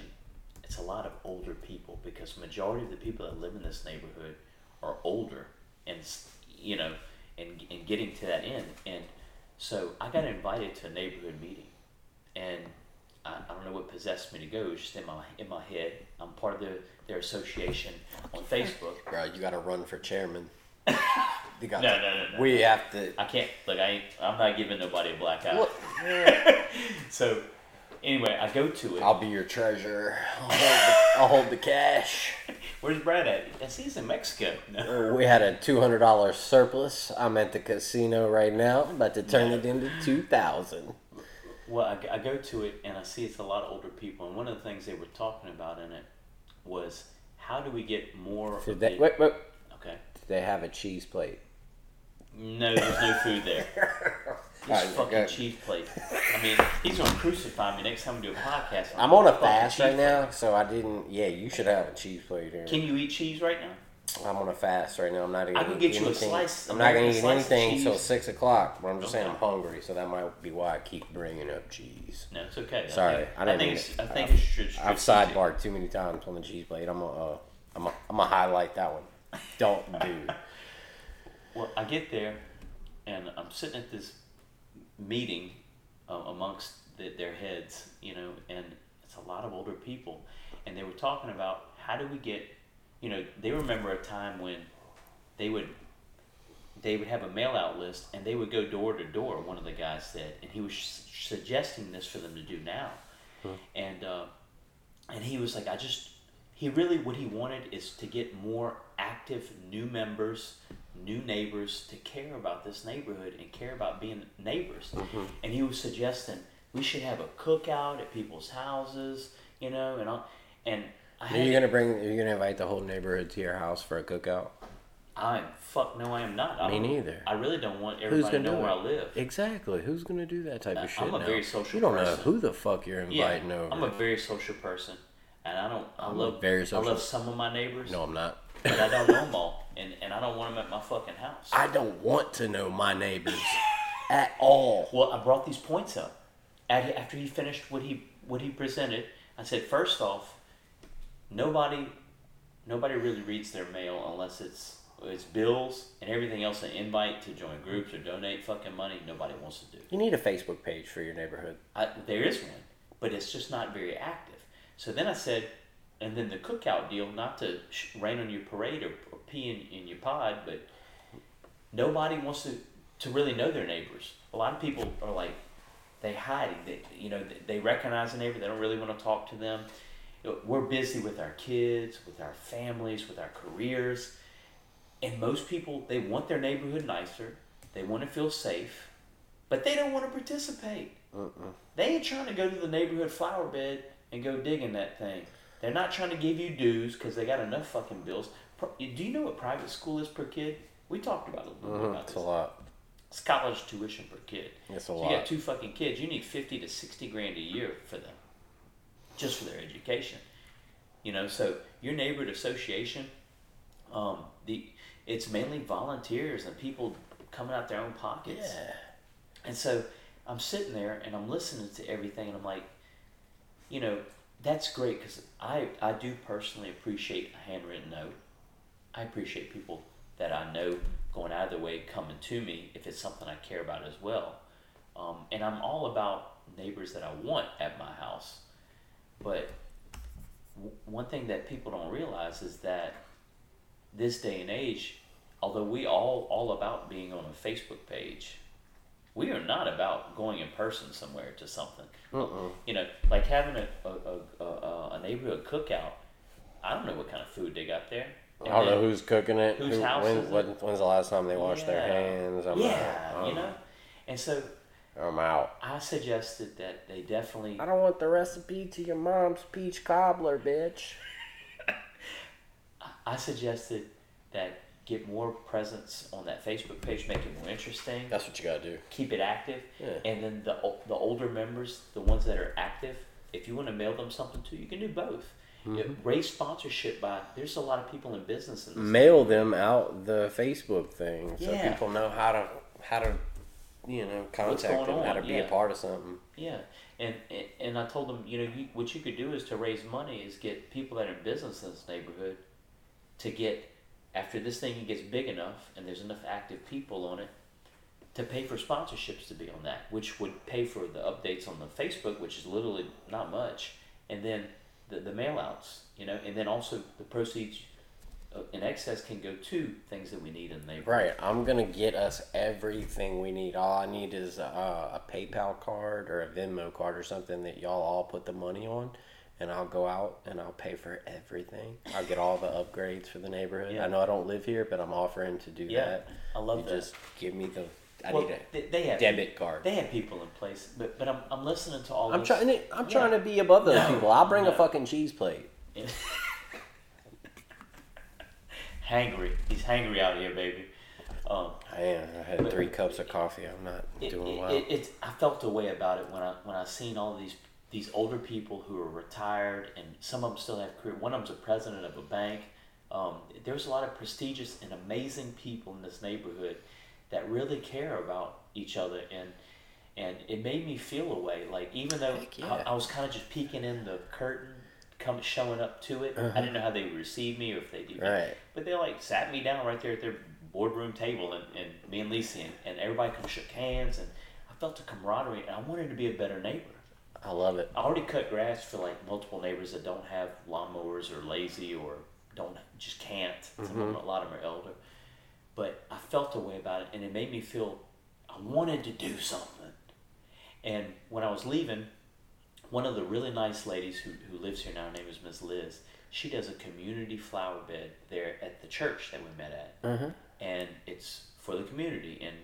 it's a lot of older people because majority of the people that live in this neighborhood are older and you know and, and getting to that end. And so i got invited to a neighborhood meeting and I, I don't know what possessed me to go. It's just in my in my head. I'm part of their their association on facebook. Bro, you got to run for chairman. You got No, to- no, no, no. We have to. i can't. Like i ain't i'm not giving nobody a black eye so anyway i go to it I'll be your treasurer. I'll hold the, I'll hold the cash. where's brad at i see he's in mexico no. Uh, we had a two hundred dollars surplus. I'm at the casino right now, about to turn it into two thousand. Well, I, I go to it and I see it's a lot of older people, and one of the things they were talking about in it was how do we get more? Did of they the- wait, wait? Okay. Did they have a cheese plate? No, there's no food there. This Alright, fucking okay. cheese plate. I mean, he's gonna crucify me next time we do a podcast. I'm on a fast right plate. now, so I didn't. Yeah, you should have a cheese plate here. Can you eat cheese right now? I'm on a fast right now. I'm not eating I could get you a slice- I'm not gonna eat anything until six o'clock. But I'm just saying I'm hungry, so that might be why I keep bringing up cheese. No, it's okay. Sorry, I think, I didn't think it's, it. I think I've- str- I've sidebarred too many times on the cheese plate. I'm gonna, uh, I'm gonna, I'm gonna highlight that one. Don't do. Well, I get there, and I'm sitting at this meeting uh, amongst the, their heads, you know, and it's a lot of older people, and they were talking about how do we get, you know, they remember a time when they would they would have a mail out list and they would go door to door. One of the guys said, and he was s- suggesting this for them to do now, and uh, and he was like, I just he really what he wanted is to get more active new members, new neighbors to care about this neighborhood and care about being neighbors. And he was suggesting we should have a cookout at people's houses, you know, and all, and I Are had you gonna bring? Are you gonna invite the whole neighborhood to your house for a cookout? I'm fuck no, I am not. I Me neither. I really don't want Who's everybody to know where it? I live. Exactly. Who's gonna do that type Uh, of shit I'm a now? very social You don't know who the fuck you're Yeah, inviting over. I'm a very social person, and I don't. I I'm love very I love some of my neighbors, no, I'm not. but I don't know them all, and and I don't want them at my fucking house. I don't want to know my neighbors at all. Well, I brought these points up after he finished what he what he presented. I said, first off, nobody nobody really reads their mail unless it's it's bills and everything else an invite to join groups or donate fucking money. Nobody wants to do. You need a Facebook page for your neighborhood. I, there is one, but it's just not very active. So then I said, and then the cookout deal, not to sh- rain on your parade or pee in, in your pod, but nobody wants to, to really know their neighbors. A lot of people are like, they hide. They, you know, they, recognize a neighbor. They don't really want to talk to them. We're busy with our kids, with our families, with our careers. And most people, they want their neighborhood nicer. They want to feel safe, but they don't want to participate. They ain't trying to go to the neighborhood flower bed and go digging that thing. They're not trying to give you dues because they got enough fucking bills. Do you know what private school is per kid? We talked about it a little bit Mhm, about It's this. a lot. It's college tuition per kid. It's a So you got two fucking kids. You need fifty to sixty grand a year for them, just for their education. You know, so your neighborhood association, um, the it's mainly volunteers and people coming out their own pockets. Yeah. And so I'm sitting there and I'm listening to everything and I'm like, you know, that's great because I, I do personally appreciate a handwritten note. I appreciate people that I know going out of their way coming to me if it's something I care about as well. Um, and I'm all about neighbors that I want at my house. But w- one thing that people don't realize is that this day and age, although we all all about being on a Facebook page, we are not about going in person somewhere to something. Mm-mm. You know, like having a a, a, a, a neighborhood cookout. I don't know what kind of food they got there. I don't know who's cooking it. Whose who, house when, is it? when- when's the last time they washed their Yeah. hands? I'm yeah, out. you know. And so I'm out. I suggested that they definitely. I don't want the recipe to your mom's peach cobbler, bitch. I suggested that get more presence on that Facebook page, make it more interesting. That's what you gotta do. keep it active. Yeah. And then the o- the older members, the ones that are active, if you want to mail them something too, you can do both. You know, Mm-hmm. raise sponsorship by. There's a lot of people in business in this. Mail them out the Facebook thing so Yeah. people know how to how to you know, contact them, how to on? be Yeah. a part of something. Yeah, and and, and I told them, you know, you, what you could do is to raise money is get people that are in business in this neighborhood to get after this thing gets big enough and there's enough active people on it to pay for sponsorships to be on that, which would pay for the updates on the Facebook, which is literally not much, and then the the mail outs, you know, and then also the proceeds in excess can go to things that we need in the neighborhood. Right. I'm gonna get us everything we need. All I need is a, a PayPal card or a Venmo card or something that y'all all put the money on, and I'll go out and I'll pay for everything. I'll get all the upgrades for the neighborhood. Yeah. I know I don't live here, but I'm offering to do Yeah, that. I love You that. Just give me the. I Well, need a they, they have debit card. They have people in place, but but I'm, I'm listening to all I'm trying. To, I'm Yeah. trying to be above those No, people. I'll bring no. a fucking cheese plate. hangry. He's hangry out here, baby. Um, I am. I had three cups of coffee. I'm not it, doing well. it, it's I felt a way about it when I when I seen all these these older people who are retired and some of them still have career. One of them's a president of a bank. Um, there's a lot of prestigious and amazing people in this neighborhood that really care about each other and and it made me feel a way like even though yeah. I, I was kind of just peeking in the curtain come showing up to it i uh-huh. didn't know how they would receive me or if they'd even Right. but they like sat me down right there at their boardroom table and, and me and Lisa and, and everybody come shook hands and I felt a camaraderie and I wanted to be a better neighbor. I love it. I already cut grass for like multiple neighbors that don't have lawnmowers or lazy or don't just can't. Some of mm-hmm. them, a lot of them are elder. But I felt a way about it and it made me feel I wanted to do something. And when I was leaving, one of the really nice ladies who, who lives here now, her name is Miss Liz, she does a community flower bed there at the church that we met at Mm-hmm. and it's for the community and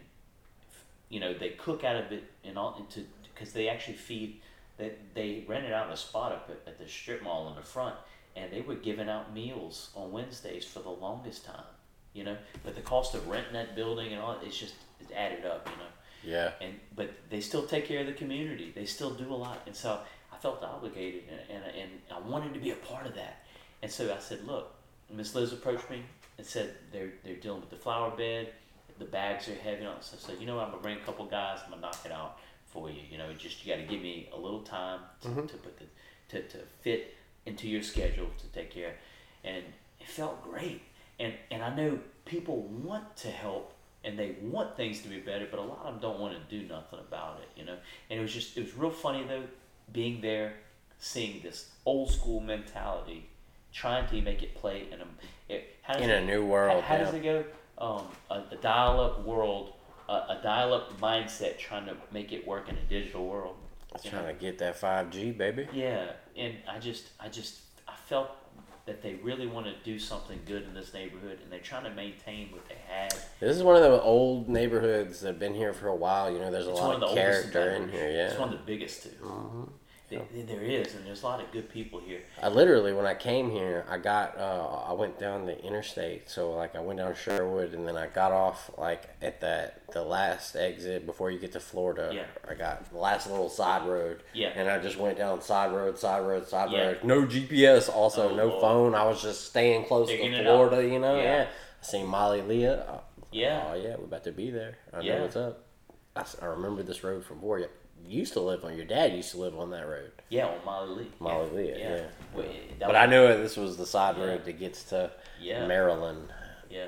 you know they cook out of it and all into because they actually feed they, they rented out a spot up at, at the strip mall in the front and they were giving out meals on wednesdays for the longest time you know but the cost of renting that building and all it's just it's added up you know Yeah. and but they still take care of the community. They still do a lot, and so I felt obligated, and and, and I wanted to be a part of that. And so I said, look, Miss Liz approached me and said they're they're dealing with the flower bed, the bags are heavy, and all that stuff. So you know, what, I'm gonna bring a couple guys, I'm gonna knock it out for you. You know, just you got to give me a little time to, mm-hmm. to put the to, to fit into your schedule to take care. And it felt great, and and I know people want to help and they want things to be better, but a lot of them don't want to do nothing about it, you know. And it was just it was real funny though, being there, seeing this old school mentality, trying to make it play in a it, how In it, a new world. How, how does it go? Um, a, a dial-up world, a, a dial-up mindset, trying to make it work in a digital world. you know? Trying to get that 5G, baby. Yeah, and I just, I just, I felt that they really want to do something good in this neighborhood, and they're trying to maintain what they had. This is one of the old neighborhoods that have been here for a while. You know, there's a It's lot one of of the oldest in character in here. Yeah. It's one of the biggest too. Th- th- There is, and there's a lot of good people here. I literally, when I came here, I got, uh, I went down the interstate. So like, I went down Sherwood, and then I got off like at that the last exit before you get to Florida. Yeah. I got the last little side road. Yeah. And I just went down side road, side road, side Yeah. road. No GPS, also Oh, no Lord. phone. I was just staying close Figuring to. Florida. You know. Yeah. Yeah. I seen Molly Leah. Yeah. Oh yeah, we're about to be there. I Yeah. know what's up. I remember this road from before. Used to live on. Your dad used to live on that road. Yeah, on Molly Lee. Molly yeah. Lee, yeah. Well, it- But was- I knew it. This was the side Yeah. road that gets to Yeah. Maryland. Yeah,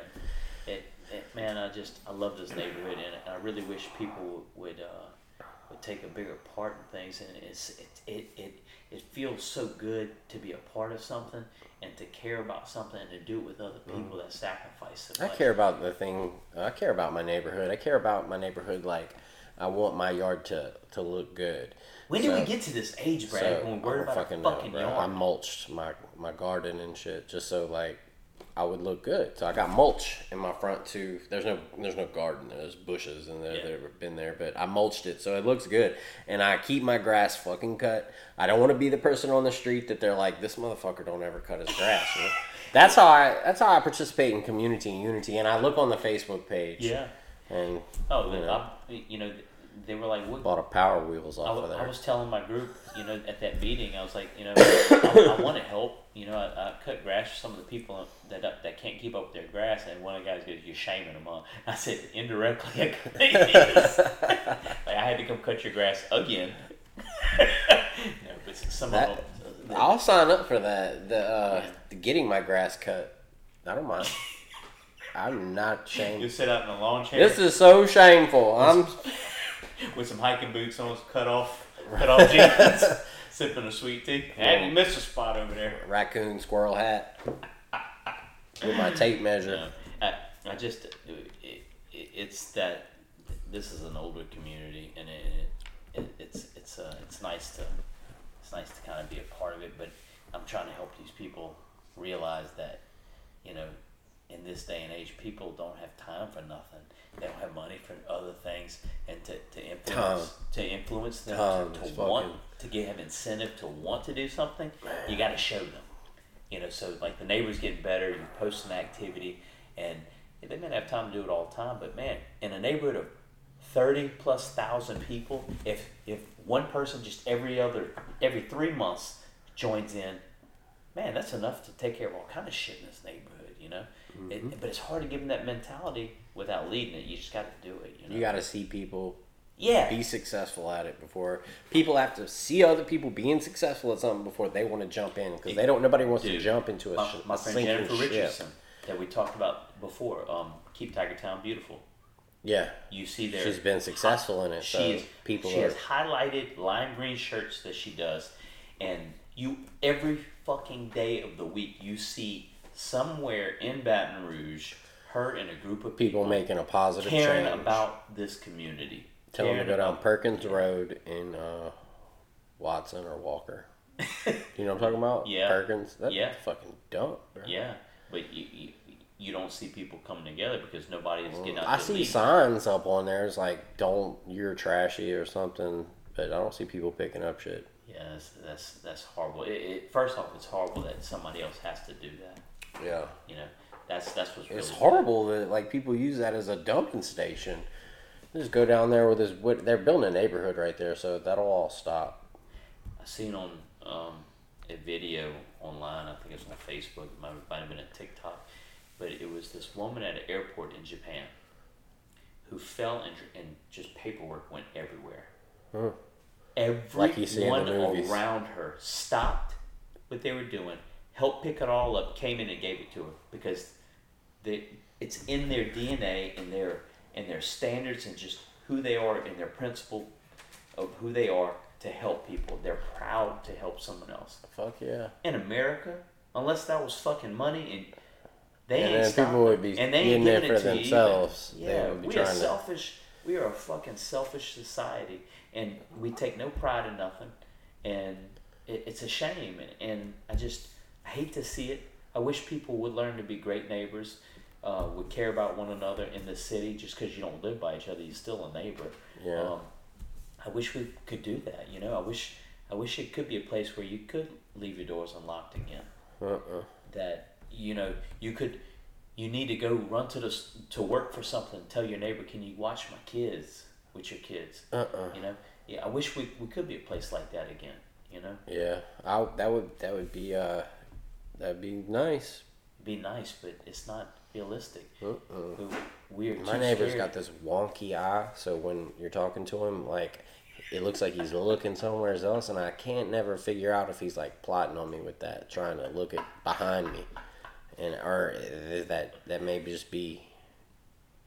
it, it, man, I just I love this neighborhood, and I really wish people would uh, would take a bigger part in things. And it's it, it it it feels so good to be a part of something and to care about something and to do it with other people that sacrifice so I care about the thing. I care about my neighborhood. I care about my neighborhood like I want my yard to to look good. When did we get to this age, Brad? So, when we're I about fucking know, fucking bro. yard? I mulched my my garden and shit just so like I would look good. So I got mulch in my front too. There's no there's no garden. There's bushes and Yeah. they've been there, but I mulched it so it looks good. And I keep my grass fucking cut. I don't want to be the person on the street that they're like, this motherfucker don't ever cut his grass. you know? That's how I that's how I participate in community and unity. And I look on the Facebook page. yeah. And Oh, you know. I, you know, they were like, "What?" Bought a Power Wheels I, off wa- of I was telling my group, you know, at that meeting, I was like, you know, I, I want to help. You know, I, I cut grass for some of the people that that can't keep up with their grass, and one of the guys goes, "You're shaming them." Huh? I said, indirectly, I like I had to come cut your grass again. no, but some That- of them. I'll sign up for that. The, uh, the getting my grass cut. I don't mind. I'm not ashamed. You sit out in a lawn chair This is so shameful. I'm with some hiking boots on, cut off, cut off jeans, sipping a sweet tea. Hey, you missed a spot over there. raccoon squirrel hat with my tape measure. No, I, I just it, it, it's that this is an older community, and it, it, it it's it's uh, it's nice to it's nice to kind of be a part of it. But I'm trying to help these people realize that you know in this day and age, people don't have time for nothing. They don't have money for other things, and to, to influence to influence them Time to, to want to give have incentive to want to do something. You got to show them. You know, so like the neighbors getting better, you post an activity, and they may not have time to do it all the time, but man, in a neighborhood of thirty plus thousand people, if if one person just every other every three months joins in, man, that's enough to take care of all kind of shit in this neighborhood. You know, it, but it's hard to give them that mentality without leading it. You just got to do it. You know, You got to see people yeah, be successful at it before people have to see other people being successful at something before they want to jump in because they don't. Nobody wants to jump into a, my, sh- my friend Jennifer. Richardson that we talked about before. Um, keep Tiger Town beautiful. Yeah, You see there. she's been successful in it. She So is, people she are has highlighted lime green shirts that she does, and you every fucking day of the week you see somewhere in Baton Rouge her and a group of people making a positive caring change. about this community. Tell them to go down Perkins Road in uh, Watson or Walker. you know what I'm talking about? Yeah. Perkins. That's Yeah. fucking dumb. Bro. Yeah, but you, you you don't see people coming together because nobody is getting out. I there see leading. signs up on there. It's like, don't, you're trashy or something. But I don't see people picking up shit. Yeah, that's that's, that's horrible. It, it, first off, it's horrible that somebody else has to do that. Yeah. You know, that's that's what's really It's bad. horrible that like people use that as a dumping station. Just go down there with this. what- They're building a neighborhood right there, so that'll all stop. I seen on um, a video online. I think it was on Facebook. It might, might have been a TikTok, but it was this woman at an airport in Japan who fell and, and just paperwork went everywhere. Huh. Like you see in the Everyone movies. around her stopped what they were doing, helped pick it all up, came in and gave it to her because they, it's in their DNA and their and their standards and just who they are and their principle of who they are to help people. They're proud to help someone else. Fuck yeah. In America, unless that was fucking money and they And ain't stopping. people would be and they ain't giving it for to you themselves. They Yeah, we are to- selfish. We are a fucking selfish society, and we take no pride in nothing, and it, it's a shame. And, and I just I hate to see it. I wish people would learn to be great neighbors, uh, would care about one another in the city. Just because you don't live by each other, you're still a neighbor. Yeah. Um, I wish we could do that. You know, I wish I wish it could be a place where you could leave your doors unlocked again Uh-uh. that you know you could you need to go run to the to work for something tell your neighbor can you watch my kids with your kids Uh-uh. you know yeah i wish we, we could be a place like that again you know Yeah. I that would that would be uh that'd be nice. be nice but it's not realistic Uh-uh. we, we're My neighbor's scared. got this wonky eye, so when you're talking to him, like it looks like he's looking somewhere else, and I can't never figure out if he's like plotting on me with that, trying to look at behind me, and or that that may just be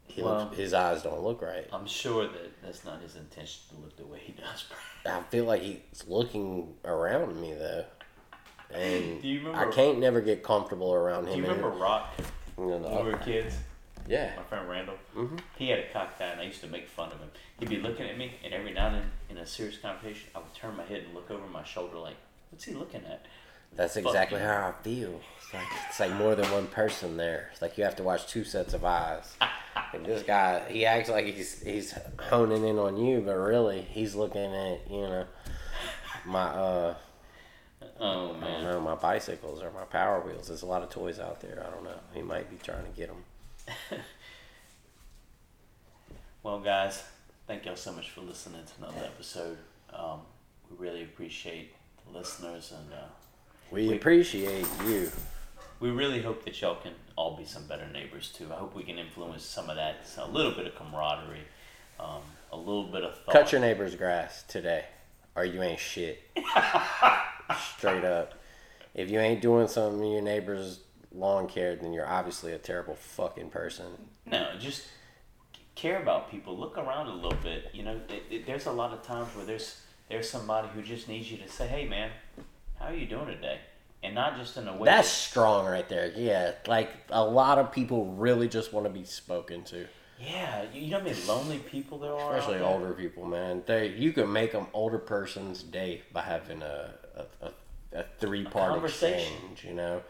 he Well- looks, his eyes don't look right. i'm sure that that's not his intention to look the way he does I feel like he's looking around me though, and Do you remember? I can't never get comfortable around him. do you remember rock you know, when we were kids yeah, my friend Randall, Mhm. he had a cocked eye, and I used to make fun of him. He'd be looking at me, and every now and then, in a serious conversation, I would turn my head and look over my shoulder, like, "What's he looking at?" That's Fuck exactly how I feel. It's like it's like more than one person there. It's like you have to watch two sets of eyes. and this guy, he acts like he's he's honing in on you, but really he's looking at you know my uh Oh I don't know my bicycles or my Power Wheels. There's a lot of toys out there. I don't know. He might be trying to get them. well, guys, thank y'all so much for listening to another episode. Um, we really appreciate the listeners, and uh, We We- appreciate you. we really hope that y'all can all be some better neighbors too. I hope we can influence some of that, a little bit of camaraderie, um, a little bit of thought. Cut your neighbor's grass today, or you ain't shit. Straight up. If you ain't doing something in your neighbor's lawn care, then you're obviously a terrible fucking person. No, just care about people. Look around a little bit. You know, it, it, there's a lot of times where there's there's somebody who just needs you to say, "Hey, man, how are you doing today?" And not just in a way. That's strong right there. Yeah, like a lot of people really just want to be spoken to, yeah. You, know how many lonely people there are. especially older people. Man, they you can make them older person's day by having a a, a, a three part exchange. You know,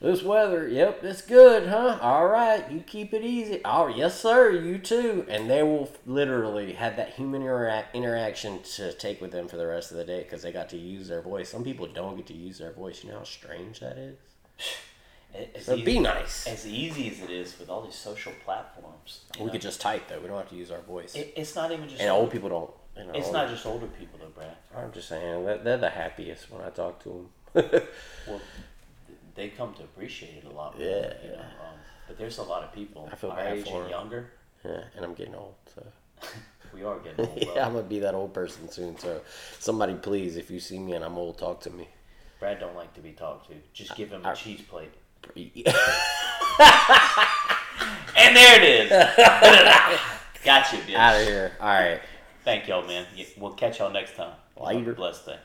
this weather. Yep, it's good, huh? All right, you keep it easy. Oh, yes, sir. You too. And they will literally have that human interac- interaction to take with them for the rest of the day because they got to use their voice. Some people don't get to use their voice. You know how strange that is. As So easy, be nice. As easy as it is with all these social platforms, We know, could just type though. We don't have to use our voice. It, it's not even just. and old people don't. You know, It's not just older people though, Brad. I'm just saying that they're the happiest when I talk to them. Well, they come to appreciate it a lot. More, Yeah, You know? um, but there's a lot of people I feel our bad age for and younger. yeah, and I'm getting old, so We are getting old. yeah. I'm gonna be that old person soon. So somebody, please, if you see me and I'm old, talk to me. Brad don't like to be talked to. Just give him a I- cheese plate. And there it is. Got you, bitch. Out of here. All right. Thank y'all, man. We'll catch y'all next time. Later. Blessed day.